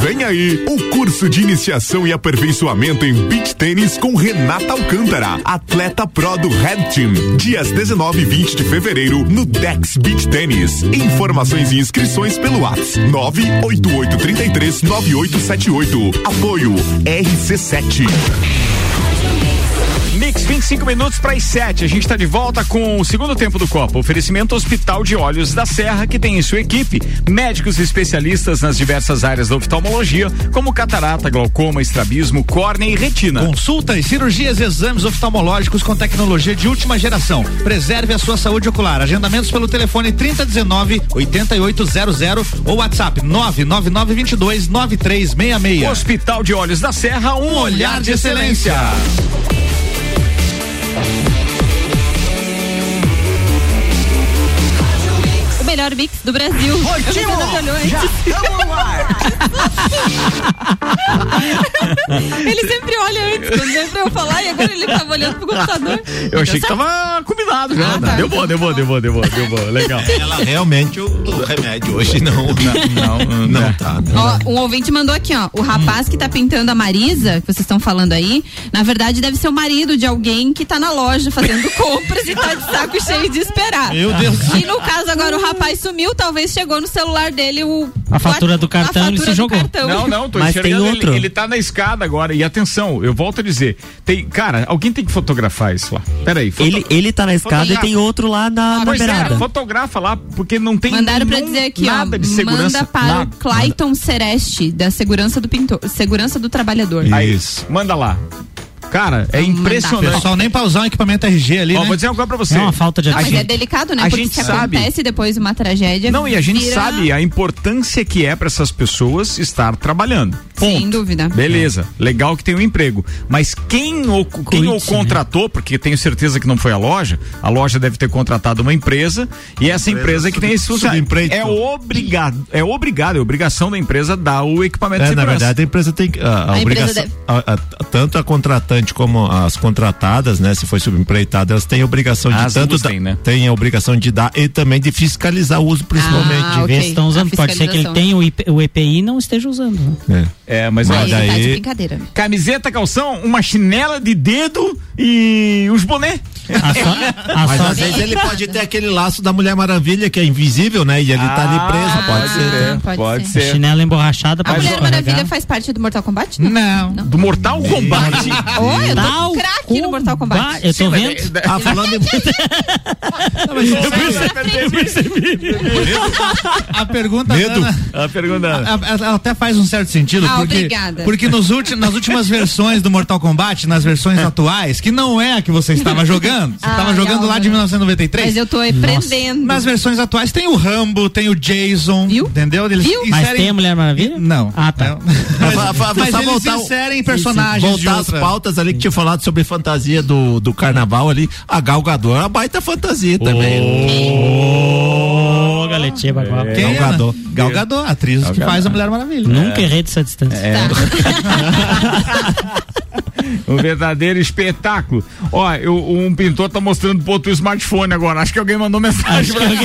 Vem aí o curso de iniciação e aperfeiçoamento em beach tênis com Renata Alcântara, atleta pro do Red Team. Dias 19 e 20 de fevereiro no Dex Beach Tênis. Informações e inscrições pelo WhatsApp 98833 9878. Apoio RC7. 25 minutos para as 7. A gente está de volta com o segundo tempo do Copa. Oferecimento Hospital de Olhos da Serra, que tem em sua equipe médicos especialistas nas diversas áreas da oftalmologia, como catarata, glaucoma, estrabismo, córnea e retina. Consultas, cirurgias e exames oftalmológicos com tecnologia de última geração. Preserve a sua saúde ocular. Agendamentos pelo telefone 3019 8800 ou WhatsApp 99922 9366. Hospital de Olhos da Serra, um, olhar de excelência. O melhor mix do Brasil. Ótimo! Já tamo no ar. ele sempre olha antes, quando pra eu falar, e agora ele tava olhando pro computador. Eu achei que tava combinado já. Ah, tá. Deu bom, deu bom, deu bom, deu bom, deu bom. Legal. Ela realmente o, o remédio hoje não. Não, não, não tá. Ó, um ouvinte mandou aqui, ó. O rapaz que tá pintando a Marisa, que vocês estão falando aí, na verdade deve ser o marido de alguém que tá na loja fazendo compras e tá de saco cheio de esperar. Meu Deus. E no caso agora o rapaz sumiu, talvez chegou no celular dele o A fatura do cartão, a ele fatura se jogou. cartão. Não, não, tô Mas tem enxergando ele, outro. ele tá na escada agora. E atenção, eu volto a dizer, tem, cara, alguém tem que fotografar isso lá. Peraí, foto- Ele, ele tá na escada e Fotografa. tem outro lá na, na é, beirada. fotografa lá, porque não tem Mandaram pra dizer aqui, nada ó. de segurança. Manda para nada. o Clayton Sereste, da segurança do pintor, segurança do trabalhador. Aí, Isso. manda lá. Cara, é impressionante. Pessoal, nem pra usar um equipamento RG ali, Ó, né? vou dizer coisa pra você. É uma falta de Não, mas atitude. é delicado, né? a Porque gente se sabe- acontece depois uma tragédia. Não, e a gente vira- sabe a importância que é para essas pessoas estar trabalhando. Ponto. Sem dúvida. Beleza, legal que tem um emprego. Mas quem o, quem o Cuide-se, né? contratou, porque tenho certeza que não foi a loja, a loja deve ter contratado uma empresa e essa empresa que tem esse funcionário. É obrigado, é obrigado, é obrigação da empresa dar o equipamento É, de na segurança. verdade, a empresa tem que- a, a A empresa obrigação, deve- a- a- tanto a contratante como as contratadas, né, se foi subempreitada, elas têm a obrigação de As tanto da- têm, né? têm a obrigação de dar e também de fiscalizar o uso, principalmente. Ah, De ver ok. se estão usando. Pode ser que ele tenha o, IP, o EPI e não esteja usando. né? É. É, mas, Mas olha, tá de daí- brincadeira. né? camiseta, calção, uma chinela de dedo e os boné. A so- a Mas so- às vezes ele pode ter aquele laço da Mulher Maravilha que é invisível, né? E ele tá ali preso, Ah, pode ser. pode pode ser. ser. chinela emborrachada A Mulher. Maravilha faz parte do Mortal Kombat? Não. Do Mortal Kombat. Oh, eu tô craque no Mortal Kombat. Eu tô Sim, mas vendo. é- Ah, falando em. A pergunta Medo. Ana, A pergunta. ela até faz um certo sentido, Ah, porque, obrigada. porque nos ulti, nas últimas versões do Mortal Kombat, nas versões atuais, que não é a que você estava jogando, você Ah, estava jogando lá de Álvaro. 1993. Mas eu tô aprendendo. Nas versões atuais tem o Rambo, tem o Jason, Viu? entendeu? Eles Viu? Mas inserem- tem a Mulher Maravilha? Não. Ah, tá. Não. Mas, mas só eles voltar o- inserem personagens de Voltar às outra... pautas ali que tinha falado sobre fantasia do, do carnaval ali. A Gal Gadot é uma baita fantasia também. Ô, galetinha bagual. Quem Gal é? Gadot. Gal Gadot, a atriz que faz a Mulher Maravilha. Nunca errei dessa distância. É. Um verdadeiro espetáculo. Ó, eu- um pintor tá mostrando pro outro smartphone agora. Acho que alguém mandou mensagem pra mim.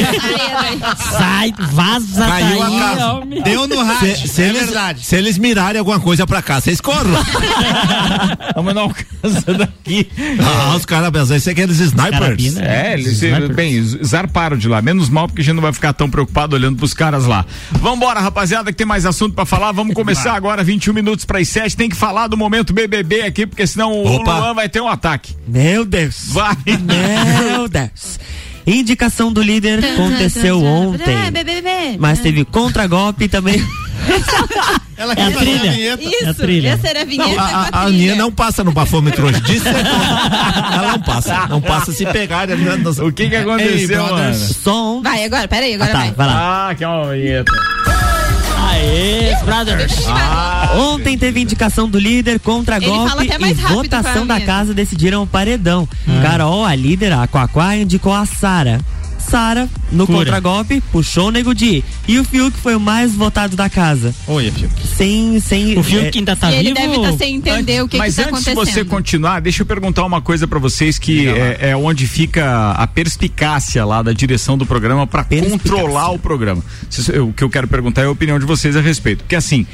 Sai, vaza Caiu a daí, casa. homem. Deu no rádio, Se, se é eles, verdade. se eles mirarem alguma coisa pra cá, vocês corram. Mas não alcança daqui. ah, os caras, às vezes, são aqueles snipers. Carabina. É, eles bem, zarparam de lá. Menos mal, porque a gente não vai ficar tão preocupado olhando pros caras lá. Vambora, rapaziada, que tem mais assunto pra falar. Vamos começar agora, 21 minutos para as 7. Tem que falar do momento BBB aqui, porque senão o Opa. Luan vai ter um ataque. Meu Deus. Vai. Meu Deus. Indicação do líder aconteceu É, ontem. BBB. Mas teve contragolpe também. Ela É a trilha. vinheta. É a Isso, trilha. essa era a vinheta Não, a, a a, a. Aninha não passa no bafômetro hoje. Disso é. Ela não passa. Não passa se pegar. Né? O que que aconteceu, Ei. Som. Vai, agora, peraí, agora Ah, tá, vai. vai lá. Ah, que é uma vinheta. Aê, brothers. Ontem teve indicação do líder contra golpe e votação da casa decidiram o paredão. Carol, a líder, a Quaquá, indicou a Sara. Sara, no Cura. contragolpe, puxou o Nego Di. E o Fiuk foi o mais votado da casa. Oi, Fiuk. Sem, sem. O Fiuk é, que ainda tá e ele vivo. deve estar sem entender o que Mas está antes de você continuar, deixa eu perguntar uma coisa pra vocês que é, é onde fica a perspicácia lá da direção do programa pra controlar o programa. O que eu quero perguntar é a opinião de vocês a respeito. Porque assim,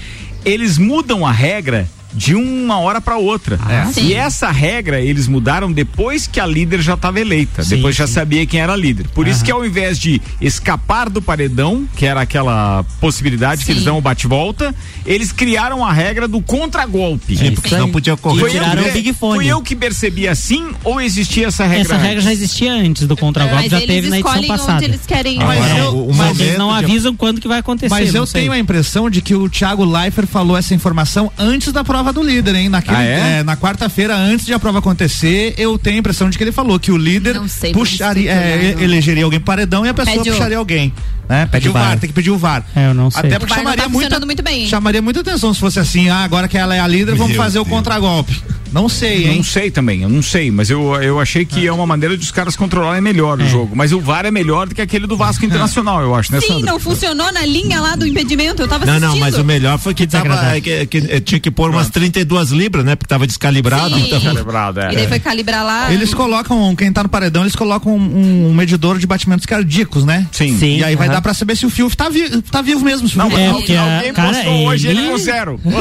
eles mudam a regra de uma hora pra outra. Sim. E essa regra eles mudaram depois que a líder já estava eleita, Sim, depois já sim. sabia quem era a líder. Por isso que ao invés de escapar do paredão, que era aquela possibilidade que Sim. eles dão o bate-volta, eles criaram a regra do contragolpe. Sim, porque não podia correr. Foi eu, tiraram que- o Big Fone. fui eu que percebi assim ou existia essa regra? Essa regra já antes? existia antes do contragolpe, Mas já teve na edição escolhem passada. onde eles querem. Mas eu- Mas eles não momento de- avisam quando que vai acontecer. Mas eu tenho a impressão de que o Thiago Leifert falou essa informação antes da prova do líder, hein? Naquele, Ah, é? é, na quarta-feira, antes de a prova acontecer, eu tenho a impressão de que ele falou que o líder puxaria, é, elegeria alguém pro paredão e a pessoa Pede o- puxaria alguém. Né? Pede o o VAR, VAR. tem que pedir o VAR. É, eu não sei. Até O porque chamaria, tá muita, muito bem. chamaria muita atenção se fosse assim, ah, agora que ela é a líder, vamos Meu fazer o Deus. contragolpe. Não sei, hein? Não sei também, eu não sei, mas eu, eu achei que é uma maneira de os caras controlarem melhor o jogo. Mas o VAR é melhor do que aquele do Vasco Internacional, eu acho, né, Sim, Sandra? não funcionou na linha lá do impedimento. Eu tava Não, assistindo. não, mas o melhor foi que, tava, desagradável. que, que, eh, tinha que pôr umas 32 libras, né? Porque tava descalibrado. Sim. Então, Celebrado, é. E daí foi calibrar lá. Eles colocam, quem tá no paredão, eles colocam um, um medidor de batimentos cardíacos, né? Sim. Sim. E aí vai aham. Pra saber se o Fiuk tá, vi tá vivo mesmo. Não, Fiuk- É, mas porque alguém cara, postou hoje ele ele- com zero.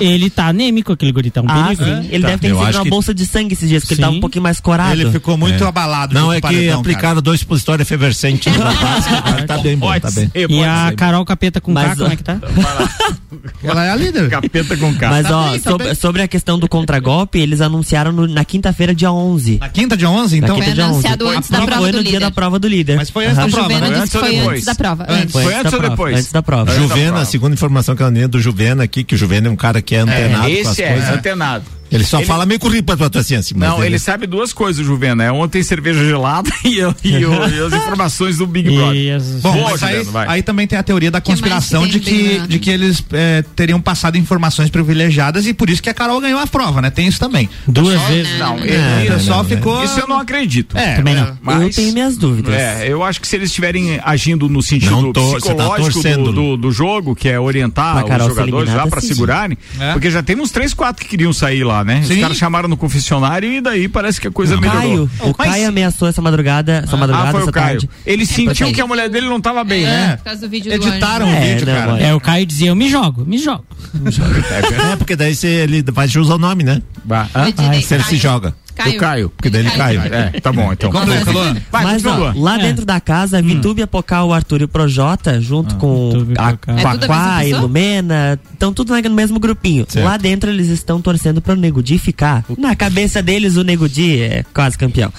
Ele tá anêmico, aquele guritão. Um Ah, perigo. sim. Ele Tá, deve ter recebido acho uma que- bolsa de sangue esses dias, porque ele tava Sim. um pouquinho mais corado. Ele ficou muito É. abalado. Não, é que paredão, aplicaram dois supositório efervescente no rapaz. que tá bem bom, Pode tá bem. E a. Carol Capeta com K, como é que tá? Ela é a líder. Capeta com K. Mas Tá ó, tá sobre, a questão do contragolpe, eles anunciaram no- na quinta-feira, dia 11. Na quinta de 11, Na então. quinta Foi dia 11. anunciado antes da Foi prova no do dia líder. da prova do líder. Mas foi antes da prova, né? Antes ou foi depois? antes da prova. Antes. Foi Foi antes ou da prova, depois? Antes da prova. Juvena, a segunda informação que ela nem do Juvena aqui, que o Juvena é um cara que é antenado com as Esse é, coisas. antenado. Ele só Ele- fala meio com assim, assim. mas Não, ele sabe duas coisas, Juvena. É ontem cerveja gelada e, eu- e eu- e as informações do Big Brother. E as- Bom, aí, aí também tem a teoria da conspiração que de que, de que eles é, teriam passado informações privilegiadas e por isso que a Carol ganhou a prova, né? Tem isso também. Duas vezes. Não, o ele- pessoal não, ficou. Isso eu não acredito. É, Também é, não. Eu Mas, tenho minhas dúvidas. é, eu acho que se eles estiverem agindo no sentido tô- tá psicológico torcendo. do, do, do jogo, que é orientar os jogadores lá pra sim. segurarem, É. porque já tem uns três, quatro que queriam sair lá, né? Os Sim. caras chamaram no confessionário e daí parece que a coisa O melhorou. Caio, o Mas- Caio ameaçou essa madrugada, essa madrugada, Ah, foi essa o Caio. tarde. Eles sentiam porque- que a mulher dele não tava bem, É, né? por causa do vídeo do Editaram anjo. o É, vídeo, não, cara. mano. É, o Caio dizia, eu me jogo, me jogo. É, porque daí você, ele vai usar o nome, né? Hã? Editei, Se ele se joga. Caio. O Caio. Porque daí ele caiu. É, tá bom, então. Complica, Luan. Vai, Mas ó, lá É. dentro da casa, Vitúbia, Pocal, Arthur e o Projota, junto com Vitúbia e a Pocal. É tudo a pessoa? Ilumena, estão tudo no mesmo grupinho. Certo. Lá dentro eles estão torcendo pro Nego Di ficar. Na cabeça deles, o Nego Di é quase campeão.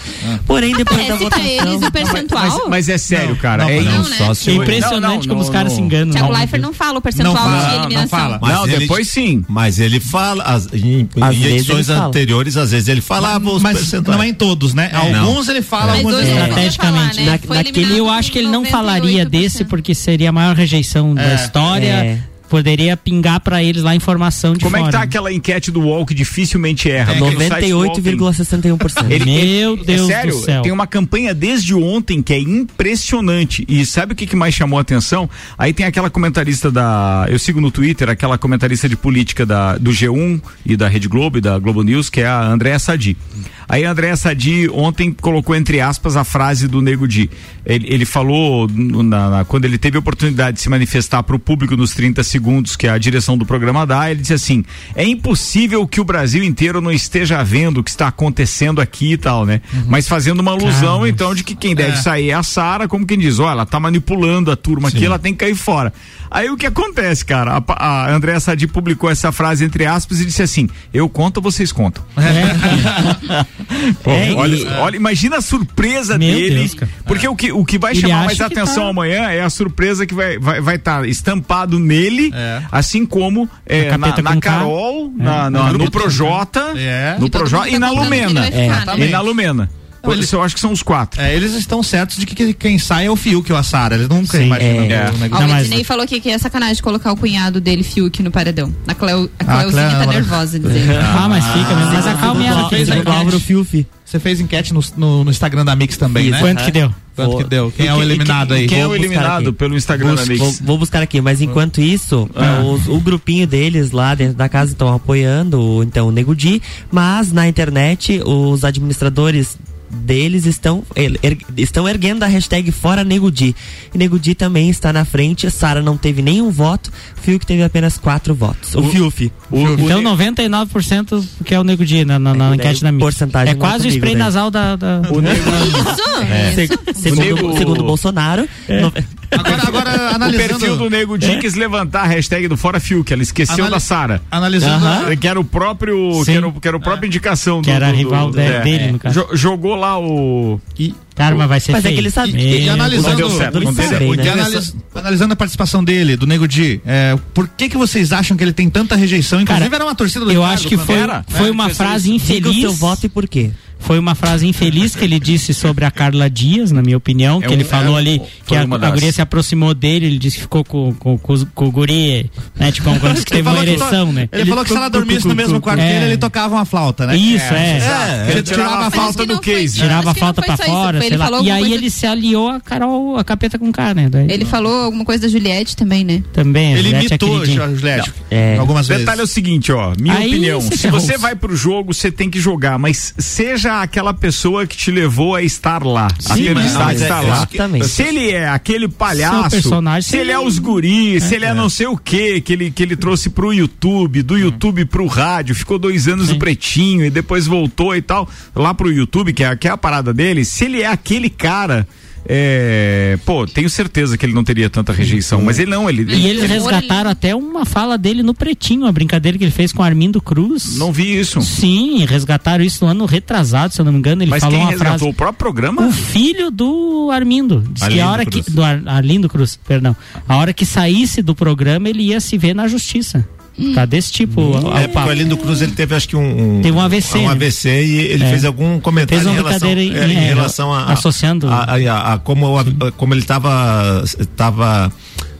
Porém, depois da Aparece pra votação... eles o percentual. Mas, mas é sério, cara. não, é não, isso. né? É o- impressionante Não, não, como não, os caras não. se enganam. Tiago Não, Leifert não fala o percentual Não de não eliminação. não, depois sim. Mas ele fala, as, em, edições anteriores, às vezes ele falava os Mas percentuais. não é em todos, né? Alguns ele fala, Mas alguns ele não não fala. falar, Estrategicamente. né? Na- naquele eu acho que ele não falaria 98%. desse porque seria a maior rejeição da É. história. É. Poderia pingar pra eles lá informação de Como é fora. que tá aquela enquete do UOL que dificilmente erra? É, Porque no site do UOL tem- 98,61%. Ele- Meu ele- Deus é sério, do céu. tem uma campanha desde ontem que é impressionante. E sabe o que, que mais chamou a atenção? Aí tem aquela comentarista da. Eu sigo no Twitter, aquela comentarista de política da, do G1 e da Rede Globo e da Globo News, que é a Andréa Sadi. Aí a Andréa Sadi ontem colocou entre aspas a frase do Nego Di. Ele, ele falou, na- na- quando ele teve a oportunidade de se manifestar para o público nos 30 segundos que a direção do programa dá, ele disse assim: é impossível que o Brasil inteiro não esteja vendo o que está acontecendo aqui e tal, né? Mas fazendo uma alusão, Caramba. então, de que quem deve É. sair é a Sara, como quem diz, ó, ela tá manipulando a turma aqui, ela tem que cair fora. Aí o que acontece, cara? A, a Andréa Sadi publicou essa frase entre aspas e disse assim: eu conto, vocês contam. Pô, É, olha, e- olha, imagina a surpresa dele. Deus, porque o que, o que vai Ele chamar mais atenção tá- amanhã é a surpresa que vai estar vai, vai tá estampado nele, É. assim como é, Na na, na. Carol, É. na, na- No no grupo Projota, É. no E Projota e tá na ele Lumena. E na Lumena. Pô, isso eu acho que são os quatro. É, eles estão certos de que que quem sai é o Fiuk ou a Sara. Eles nunca imaginam. é. o negócio. Ó, o Ednei falou aqui que é sacanagem colocar o cunhado dele, Fiuk, no paredão. A, Cleo, a Ah, Cleuzinha Cleo, tá ela- nervosa dizendo. Ah, mas fica mesmo. Mas acalme ela, Você fez a enquete. Você fez enquete no, no, no Instagram da Mix também, né? Quanto que deu? Quanto que deu? Quem E é o que- eliminado que- aí? Quem é o eliminado aqui. pelo Instagram da Mix? Vou, vou buscar aqui, mas enquanto isso, Ah. é, os- o grupinho deles lá dentro da casa estão apoiando o- então, o Nego Di, mas na internet os administradores deles estão, er- estão erguendo a hashtag Fora Nego Di. E Nego Di também está na frente, Sara não teve nenhum voto, Fiuk teve apenas quatro votos. O, Fiuk. Então 99% que é o Nego Di na, na, na É, enquete da Mix. porcentagem É quase o spray daí. nasal da. da... O Nego, É. Se- segundo, Nego- segundo Bolsonaro, no- Agora, agora o analisando. perfil do Nego Di quis levantar a hashtag do Fora Fiuk, ela esqueceu Anali- da Sara. Analisando. Que era o próprio. Sim. Que era, o- que era o própria indicação Que do, era do- rival do- de- é. dele, no caso. Jo- Jogou lá o. Cara, mas vai ser Mas é que ele sabe- Meu E, e analisando, certo, não deu Eles certo. sabem, e né? analis- analisando a participação dele, do Nego Di, é, por que que vocês acham que ele tem tanta rejeição? Inclusive Cara, era uma torcida do Eu Ricardo acho que foi, também. foi uma frase Diga o infeliz. seu voto e por quê? Foi uma frase infeliz que ele disse sobre a Carla Dias, na minha opinião, que um- ele falou é, ali que a, uma a das. guria se aproximou dele, ele disse que ficou com, com, com, com o guri, né? Tipo, como disse que teve uma que to- ereção, né? Ele, falou que se ela dormisse no mesmo quarto É. dele, ele tocava uma flauta, né? Isso, é. É, ele tirava a que do case. Tirava a foi pra fora, ele falou E aí coisa- ele se aliou a Carol, a capeta com K, né? Daí, Ele falou alguma coisa da Juliette também, né? também. a Ele Juliette é imitou queridinha. a Juliette É. algumas vezes. Detalhe é o seguinte, ó, minha Aí opinião, você se você vai pro jogo, você tem que jogar, mas seja aquela pessoa que te levou a estar lá, a Sim, ter mas- estar, mas é- estar lá. exatamente. Se ele é aquele palhaço, personagem, se ele é os guris, se ele é não sei o que que ele, que ele trouxe pro YouTube, do YouTube pro rádio, ficou dois anos no Pretinho e depois voltou e tal, lá pro YouTube, que é, que é a parada dele, se ele é aquele cara... É, pô, tenho certeza que ele não teria tanta rejeição, mas ele não, ele, E eles resgataram até uma fala dele no Pretinho, a brincadeira que ele fez com Armindo Cruz. não vi isso. Sim, resgataram isso no ano retrasado, se eu não me engano. Ele Mas falou quem uma resgatou frase. o próprio programa? O filho do Armindo. Diz que a hora Cruz. que. Do Ar, Arlindo Cruz, perdão. A hora que saísse do programa, ele ia se ver na justiça. Tá desse tipo. É, o Arlindo Cruz ele teve acho que um, um Teve um AVC, um né? AVC e ele É. fez algum comentário Fez em relação, brincadeira é, em- em relação a, associando. a, a- a- a como como ele estava tava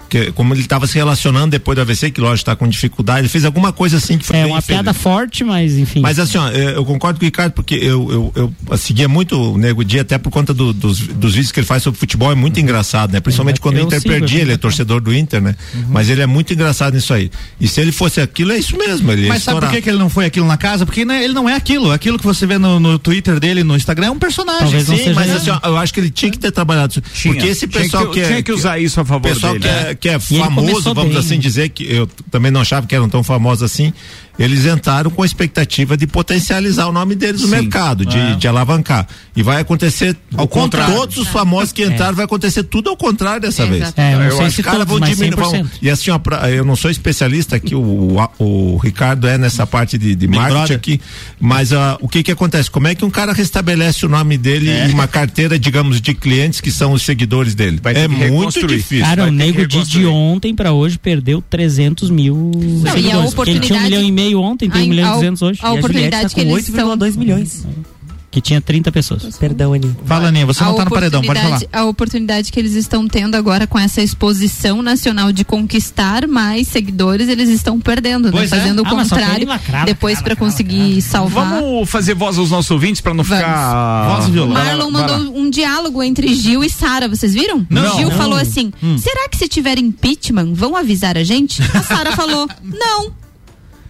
que- como ele estava se relacionando depois do AVC, que lógico está com dificuldade, ele fez alguma coisa assim que foi É bem uma infeliz. piada forte, mas enfim. Mas assim, ó, eu eu concordo com o Ricardo, porque eu, eu, eu seguia muito o Nego Dia, até por conta do- dos, dos vídeos que ele faz sobre futebol, é muito engraçado, né? Principalmente quando o Inter sigo, perdia, eu ele é torcedor do Inter, né? Mas ele é muito engraçado nisso aí. E se ele fosse aquilo, é isso mesmo. Ele Mas sabe por que, que ele não foi aquilo na casa? Porque né, ele não é aquilo. Aquilo que você vê no, no Twitter dele, no Instagram, é um personagem. Talvez não Sim, seja mas assim, ó, eu acho que ele tinha que ter trabalhado isso. Tinha. Porque esse Tinha pessoal que- que, é. tinha que usar isso a favor pessoal dele, que, né? é, que é famoso, vamos bem, assim dizer, que eu também não achava que eram tão famosos assim. Eles entraram com a expectativa de potencializar o nome deles no Sim. mercado, de, É. de alavancar. E vai acontecer Ao contrário. Todos os famosos que entraram, vai acontecer tudo ao contrário dessa vez. Exato. É, eu não eu sei acho se que cara todos, vão diminuir. 100%. vão- e assim, ó, pra- eu não sou especialista aqui, o, o, o Ricardo é nessa parte de, de marketing brother. aqui, mas ah, o que que acontece? Como é que um cara restabelece o nome dele É. em uma carteira, digamos, de clientes que são os seguidores dele? É muito difícil. Cara, vai o Nego de ontem pra hoje perdeu 300 mil e a seguidores. Porque ele tinha um oportunidade- milhão e meio ontem, tem um A- milhão e a- duzentos hoje. a a Juliette oportunidade tá que com eles estão 8,2 milhões. Que tinha 30 pessoas. Perdão, Aninha. Fala, Aninha, você a não tá no paredão, pode falar. A oportunidade que eles estão tendo agora com essa exposição nacional de conquistar mais seguidores, eles estão perdendo, né? É. Fazendo o Ah, contrário lacrar, depois para lacrar, conseguir salvar. Vamos fazer voz aos nossos ouvintes pra não Vamos. ficar. Voz violão. Marlon mandou um diálogo entre Gil e Sara, vocês viram? Não. Gil Não. falou assim: será que se tiver impeachment, vão avisar a gente? A Sara falou: não.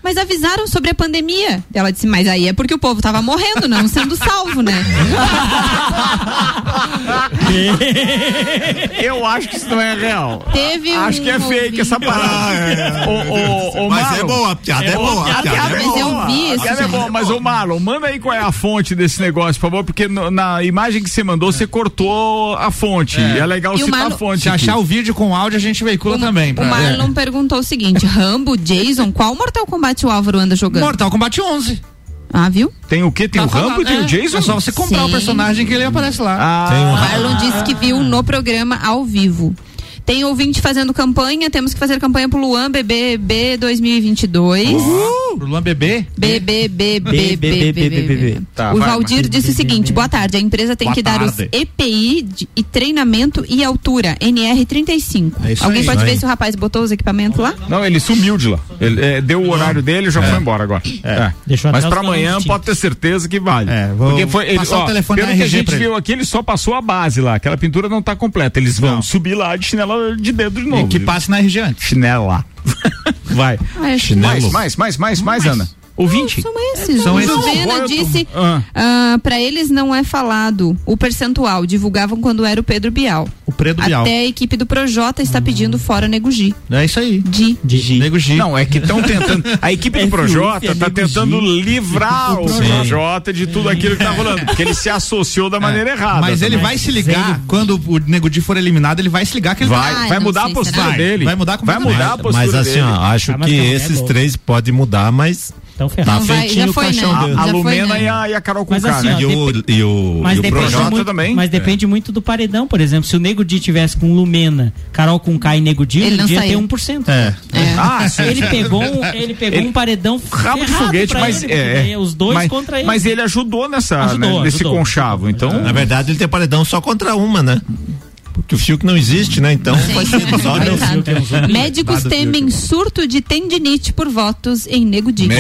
Mas avisaram sobre a pandemia. Ela disse, mas aí é porque o povo tava morrendo, não sendo salvo, né? Eu acho que isso não é real. Teve Acho um que é fake ouvinte- essa parada. Ô, ô, ô, Mas Marlon. é boa, a piada é, boa. a piada é Mas boa. eu vi A isso. piada é boa, mas ô Marlon, manda aí qual é a fonte desse negócio, por favor, porque no- na imagem que você mandou, você cortou a fonte. É, legal E o citar Marlon- a fonte. Se aqui. achar o vídeo com áudio, a gente veicula O- também. O Marlon perguntou o seguinte: Rambo, Jason, qual Mortal Kombat o Álvaro anda jogando? Mortal Kombat 11. Ah, viu? Tem o quê? Tem Tá o Rambo falando, e tem é. o Jason? É só você comprar Sim. o personagem que ele aparece lá. Ah, Tem um O Marlon disse que viu no programa ao vivo. Tem ouvinte fazendo campanha, temos que fazer campanha pro Luan BBB 2022. Uh, Luan Bebê? BBBBBBB. Tá, o Valdir disse o seguinte: boa tarde, a empresa tem Boa que dar os. EPI de- e treinamento e altura, NR35. É isso Alguém aí. pode ver aí. se o rapaz botou os equipamentos lá? Não, ele sumiu de lá. Ele é, deu o horário dele e já foi embora agora. É. Deixou Mas os amanhã pode ter certeza que vale. vou Porque foi, ele, ó, telefone pelo que a gente viu aqui, ele só passou a base lá. Aquela pintura não tá completa. Eles vão subir lá de chinela de dedo de novo. que passe na RG antes. Chinela. Vai. Mais. mais, mais, mais, mais, Ana. Ouvinte. São esses. São o esses. Juvena Não, disse, Ah. ah, pra eles não é falado o percentual, divulgavam quando era o Pedro Bial. O Pedro Bial. Até a equipe do Projota está pedindo fora Nego Gi. É isso aí. Di. Nego Gi. Não, é que estão tentando. A equipe do Projota tá tentando livrar o Projota de tudo aquilo que tá rolando. Porque ele se associou da maneira errada. Mas ele vai se ligar, quando o Nego Di for eliminado, ele vai se ligar que ele Vai, tá- vai mudar a postura Vai, dele. Vai mudar Vai mudar a postura Mas assim, dele. acho Ah, que não, é esses três podem mudar, mas Então, tá ferrado. vai, feitinho já o foi, caixão né? dele. A Já foi, Lumena né? e, a, e a Carol Mas Conká, assim, né? ó, E o, e o, Mas e o depende, Projota muito, também. mas depende muito do paredão, por exemplo. Se o Nego Di tivesse com Lumena, Carol com K e Nego Di, Ele ia ter saiu. 1%. É. Ah, sim. Ele pegou um, ele pegou Ele- um paredão Rabo de foguete, pra mas ele, é, porque os dois mas, contra ele. Mas ele ajudou nessa, Ajudou, né, nesse ajudou. conchavo. Então, Na verdade, ele tem paredão só contra uma, né? Porque o Fiuk não existe, né? Então vai ser um Médicos temem surto de tendinite por votos em Nego Di.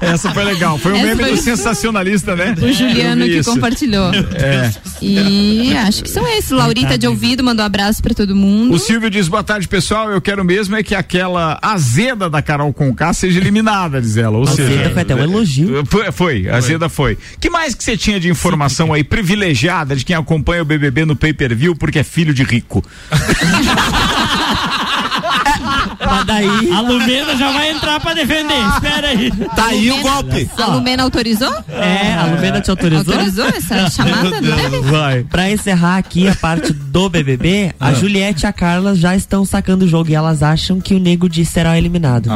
essa foi legal. Foi o Essa meme foi do sensacionalista, né? O Juliano que isso. compartilhou. É. E acho que são esses. Laurita de ouvido mandou um abraço pra todo mundo. O Silvio diz, boa tarde, pessoal. Eu quero mesmo é que aquela azeda da Carol Conká seja eliminada, diz ela. Ou Azeda seja, foi até um elogio. Foi, foi, azeda foi. Que mais que você tinha de informação aí privilegiada de quem acompanha o BBB no pay-per-view porque é filho de rico? Mas daí. A Lumena já vai entrar pra defender. Espera aí. Tá aí o golpe. A Lumena autorizou? É, a Lumena te autorizou? Autorizou essa chamada? Não? Vai. Pra encerrar aqui a parte do BBB, Ah. a Juliette e a Carla já estão sacando o jogo e elas acham que o Nego Di será eliminado.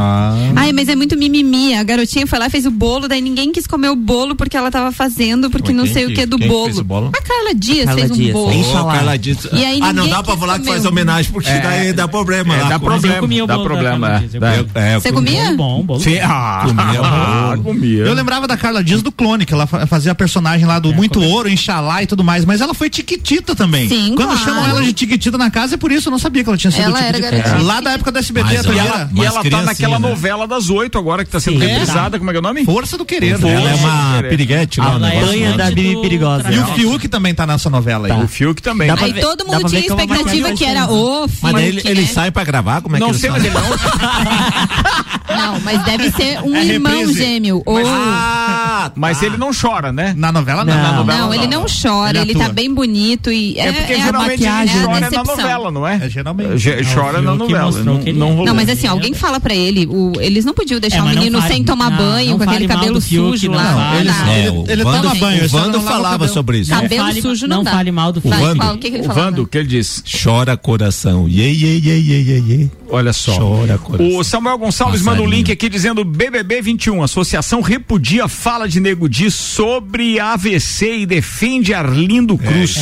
Ai, mas é muito mimimi. A garotinha foi lá, fez o bolo, daí ninguém quis comer o bolo porque ela tava fazendo, porque não sei o que- que é do quem que bolo. fez o bolo? A Carla Dias Carla fez um Dias. bolo. Enche Ô, lá. Carla disse- E aí ah, não dá pra falar que faz homenagem, porque É. daí dá problema É, lá. dá problema. eu comia o dá problema. Carla é. É, Você comi- comia? Bom, bolo. Sim, ah, Comia ah, comia. Eu lembrava da Carla Dias do clone, que ela fa- fazia a personagem lá do Muito Ouro, Inxalá e tudo mais, mas ela foi Tiquitita também. Sim, Quando claro. chamam ela de Tiquitita na casa, é por isso eu não sabia que ela tinha sido Ela Tiquitita. Lá da época do SBT, Mas a E ela, e Mas ela tá naquela né? novela das oito agora que tá sendo reprisada. Como é que é o nome? Força do Querer. Ela é uma piriguete é negócio. Banha da Bibi Perigosa. E o Fiuk também tá nessa novela aí. O Fiuk também. Aí todo mundo tinha é expectativa que era o Mas ele, Fiuk, ele né? sai pra gravar? Como é que Não ele sei, sai? Mas ele não. Não, mas deve ser um É irmão reprise. gêmeo. Ou... Ah, Mas ele não chora, né? Na novela não. Não. Na novela, Não, ele não chora, Ele ele, tá bem bonito e é, É porque é a geralmente maquiagem, ele é a chora na novela, não é? É, geralmente. Ge- chora o na novela. Não, não. Não, mas assim, alguém fala pra ele, o- eles não podiam deixar É, o mas não menino fale- sem tomar não, banho, não com aquele cabelo sujo não lá. Não. É, ele- o toma banho, o só Vando não lava o falava sobre isso. Tá. Não Cabelo fale- sujo não não dá. fale mal do. Vando. qual- o que, O? Vando, o que ele diz? Chora coração. Iê, iê, iê, iê, iê. Olha só. Chora coração. O Samuel Gonçalves Passarinho. manda um link aqui dizendo BBB 21. Associação repudia fala de Nego Di sobre AVC e defende Arlindo Cruz.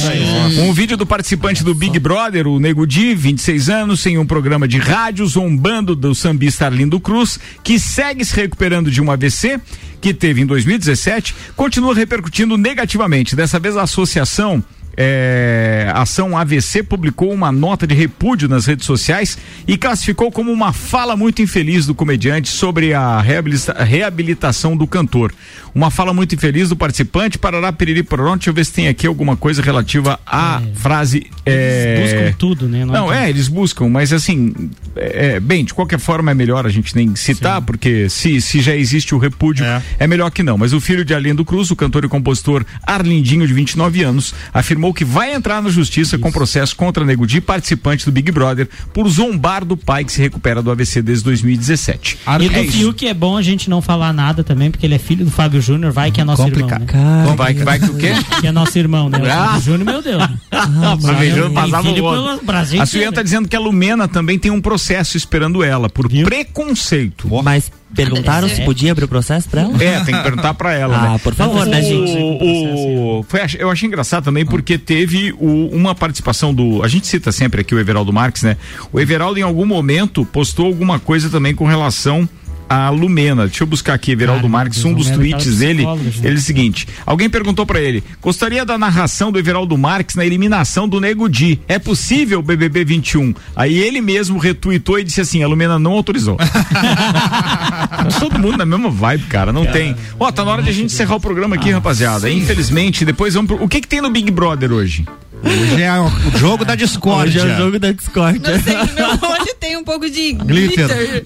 um vídeo do participante do Big Brother, o Nego Di, 26 anos, em um programa de rádio, zombando do sambista Arlindo Cruz, que segue se recuperando de um AVC que teve em 2017, continua repercutindo negativamente. Dessa vez a associação é, Ação AVC publicou uma nota de repúdio nas redes sociais e classificou como uma fala muito infeliz do comediante sobre a reabilita- reabilitação do cantor. Uma fala muito infeliz do participante, parará, piriri, pororó. Deixa eu ver se tem aqui alguma coisa relativa à frase. É... Buscam tudo, né? Não, é, eles buscam, mas assim, é, é, bem, de qualquer forma é melhor a gente nem citar, porque se, se já existe o repúdio, é. melhor que não. Mas o filho de Arlindo Cruz, o cantor e compositor Arlindinho, de 29 anos, afirmou que vai entrar na justiça com processo contra Nego Di, participante do Big Brother, por zombar do pai que se recupera do AVC desde 2017. E É do isso. Fiuk é bom a gente não falar nada também, porque ele é filho do Fábio Júnior, vai que é nosso Complicado. irmão. Né? Vai, vai que o quê? Que é nosso irmão, né? O Ah. Fábio Júnior, meu Deus. Ah, Fábio Júnior passava tem filho o outro. pelo Brasil A. Suiana tá dizendo que a Lumena também tem um processo esperando ela por preconceito. Mas Perguntaram se podia abrir o processo pra ela? É, tem que perguntar pra ela, Ah, né? por favor, né, gente? O, o- foi, ach- eu achei engraçado também porque teve o- uma participação do. A gente cita sempre aqui o Everaldo Marques, né? O Everaldo, em algum momento, postou alguma coisa também com relação à Lumena. Deixa eu buscar aqui, Everaldo Cara, Marques, um dos Lumena tweets tava dele. gente. Ele é o seguinte: alguém perguntou pra ele: gostaria da narração do Everaldo Marques na eliminação do Nego Di. É possível BBB 21? Aí ele mesmo retuitou e disse assim: a Lumena não autorizou. Todo mundo na mesma vibe, cara. Não tem. Ó, tá na hora de a gente encerrar o programa aqui, rapaziada. Infelizmente, depois vamos pro. O que que tem no Big Brother hoje? Hoje é o jogo da discórdia. Hoje é o jogo da discórdia. Não sei, meu olho tem um pouco de Glitter. glitter.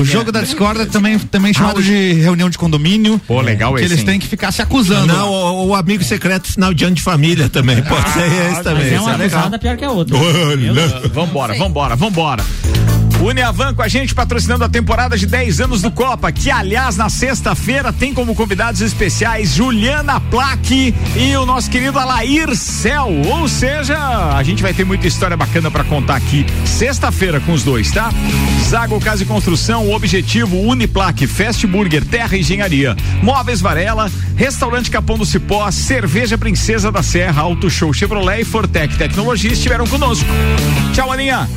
O jogo da discórdia também, também chamado de reunião de condomínio. Pô, legal Que esse, eles hein? têm que ficar se acusando. Não, o, o amigo secreto final de ano de família também. Pode ser esse também. Mas é uma acusada pior que a outra. Uh, Vambora, vambora, vambora. Uniavan com a gente patrocinando a temporada de 10 anos do Copa, que aliás na sexta-feira tem como convidados especiais Juliana Plaque e o nosso querido Alair Cel. Ou seja, a gente vai ter muita história bacana pra contar aqui sexta-feira com os dois, tá? Zago Casa e Construção, objetivo Uniplaque, Fast Burger, Terra Engenharia, Móveis Varela, Restaurante Capão do Cipó, Cerveja Princesa da Serra, Auto Show Chevrolet e Fortec Tecnologia estiveram conosco. Tchau, Aninha.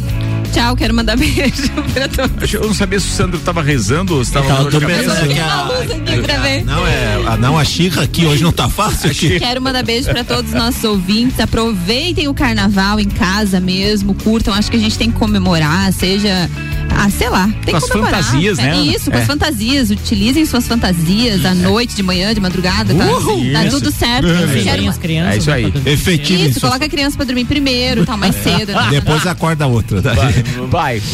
Tchau, quero mandar beijo pra todos. Eu não sabia se o Sandro tava rezando ou se tava cabeça. pensando que a luz aqui pra ver. Não, é. a- Não, a Xirra aqui hoje não tá fácil aqui. Quero mandar beijo pra todos os nossos ouvintes. Aproveitem o carnaval em casa mesmo, curtam. Acho que a gente tem que comemorar, seja. Ah, sei lá. Tem Com que as fantasias, É né? Isso, com É. as fantasias. Utilizem suas fantasias à noite, de manhã, de madrugada. Tá, Uhul. tá Isso. tudo certo. É. As crianças. É isso aí. Efetivo Isso, isso. coloca a criança pra dormir primeiro, tá mais cedo. né? Depois acorda a outra. tá? Vai.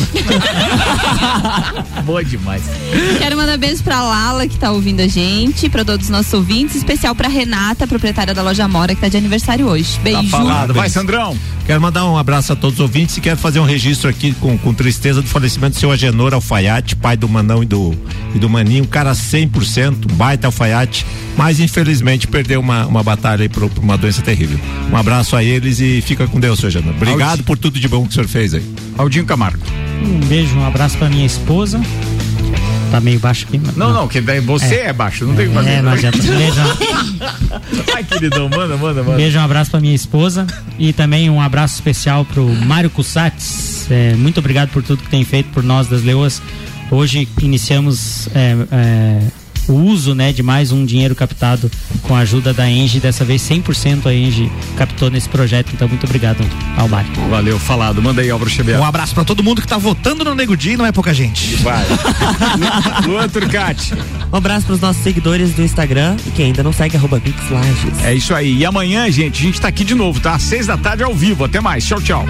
Boa demais. Quero mandar beijo pra Lala, que tá ouvindo a gente, pra todos os nossos ouvintes, especial pra Renata, proprietária da loja Mora, que tá de aniversário hoje. Tá Beijo. falado. Vai, Sandrão. Quero mandar um abraço a todos os ouvintes e quero fazer um registro aqui com, com tristeza do falecimento do seu Agenor Alfaiate, pai do Manão e do, e do Maninho, um cara 100%, um baita alfaiate, mas infelizmente perdeu uma, uma batalha aí por, por uma doença terrível. Um abraço a eles e fica com Deus, seu Agenor. Obrigado Aldi- por tudo de bom que o senhor fez aí. Aldinho Camargo. Um beijo, um abraço pra minha esposa. Tá meio baixo aqui, mas. Não, não, que daí você é, baixo, não tem o que fazer. É, não adianta. Beijo, Ai, queridão, manda, manda, manda. beijo, um abraço pra minha esposa. E também um abraço especial pro Mário Cussates. É, muito obrigado por tudo que tem feito por nós das Leoas. Hoje iniciamos é, é, o uso né, de mais um dinheiro captado com a ajuda da Engie. Dessa vez 100% a Engie captou nesse projeto. Então, muito obrigado ao Mário. Valeu, falado. Manda aí, Álvaro Xavier. Um abraço pra todo mundo que tá votando no Nego Di, não é pouca gente. Vai. Luan Turcati. Um abraço pros nossos seguidores do Instagram e quem ainda não segue, arroba. É isso aí. E amanhã, gente, a gente tá aqui de novo, tá? Às seis da tarde ao vivo. Até mais. Tchau, tchau.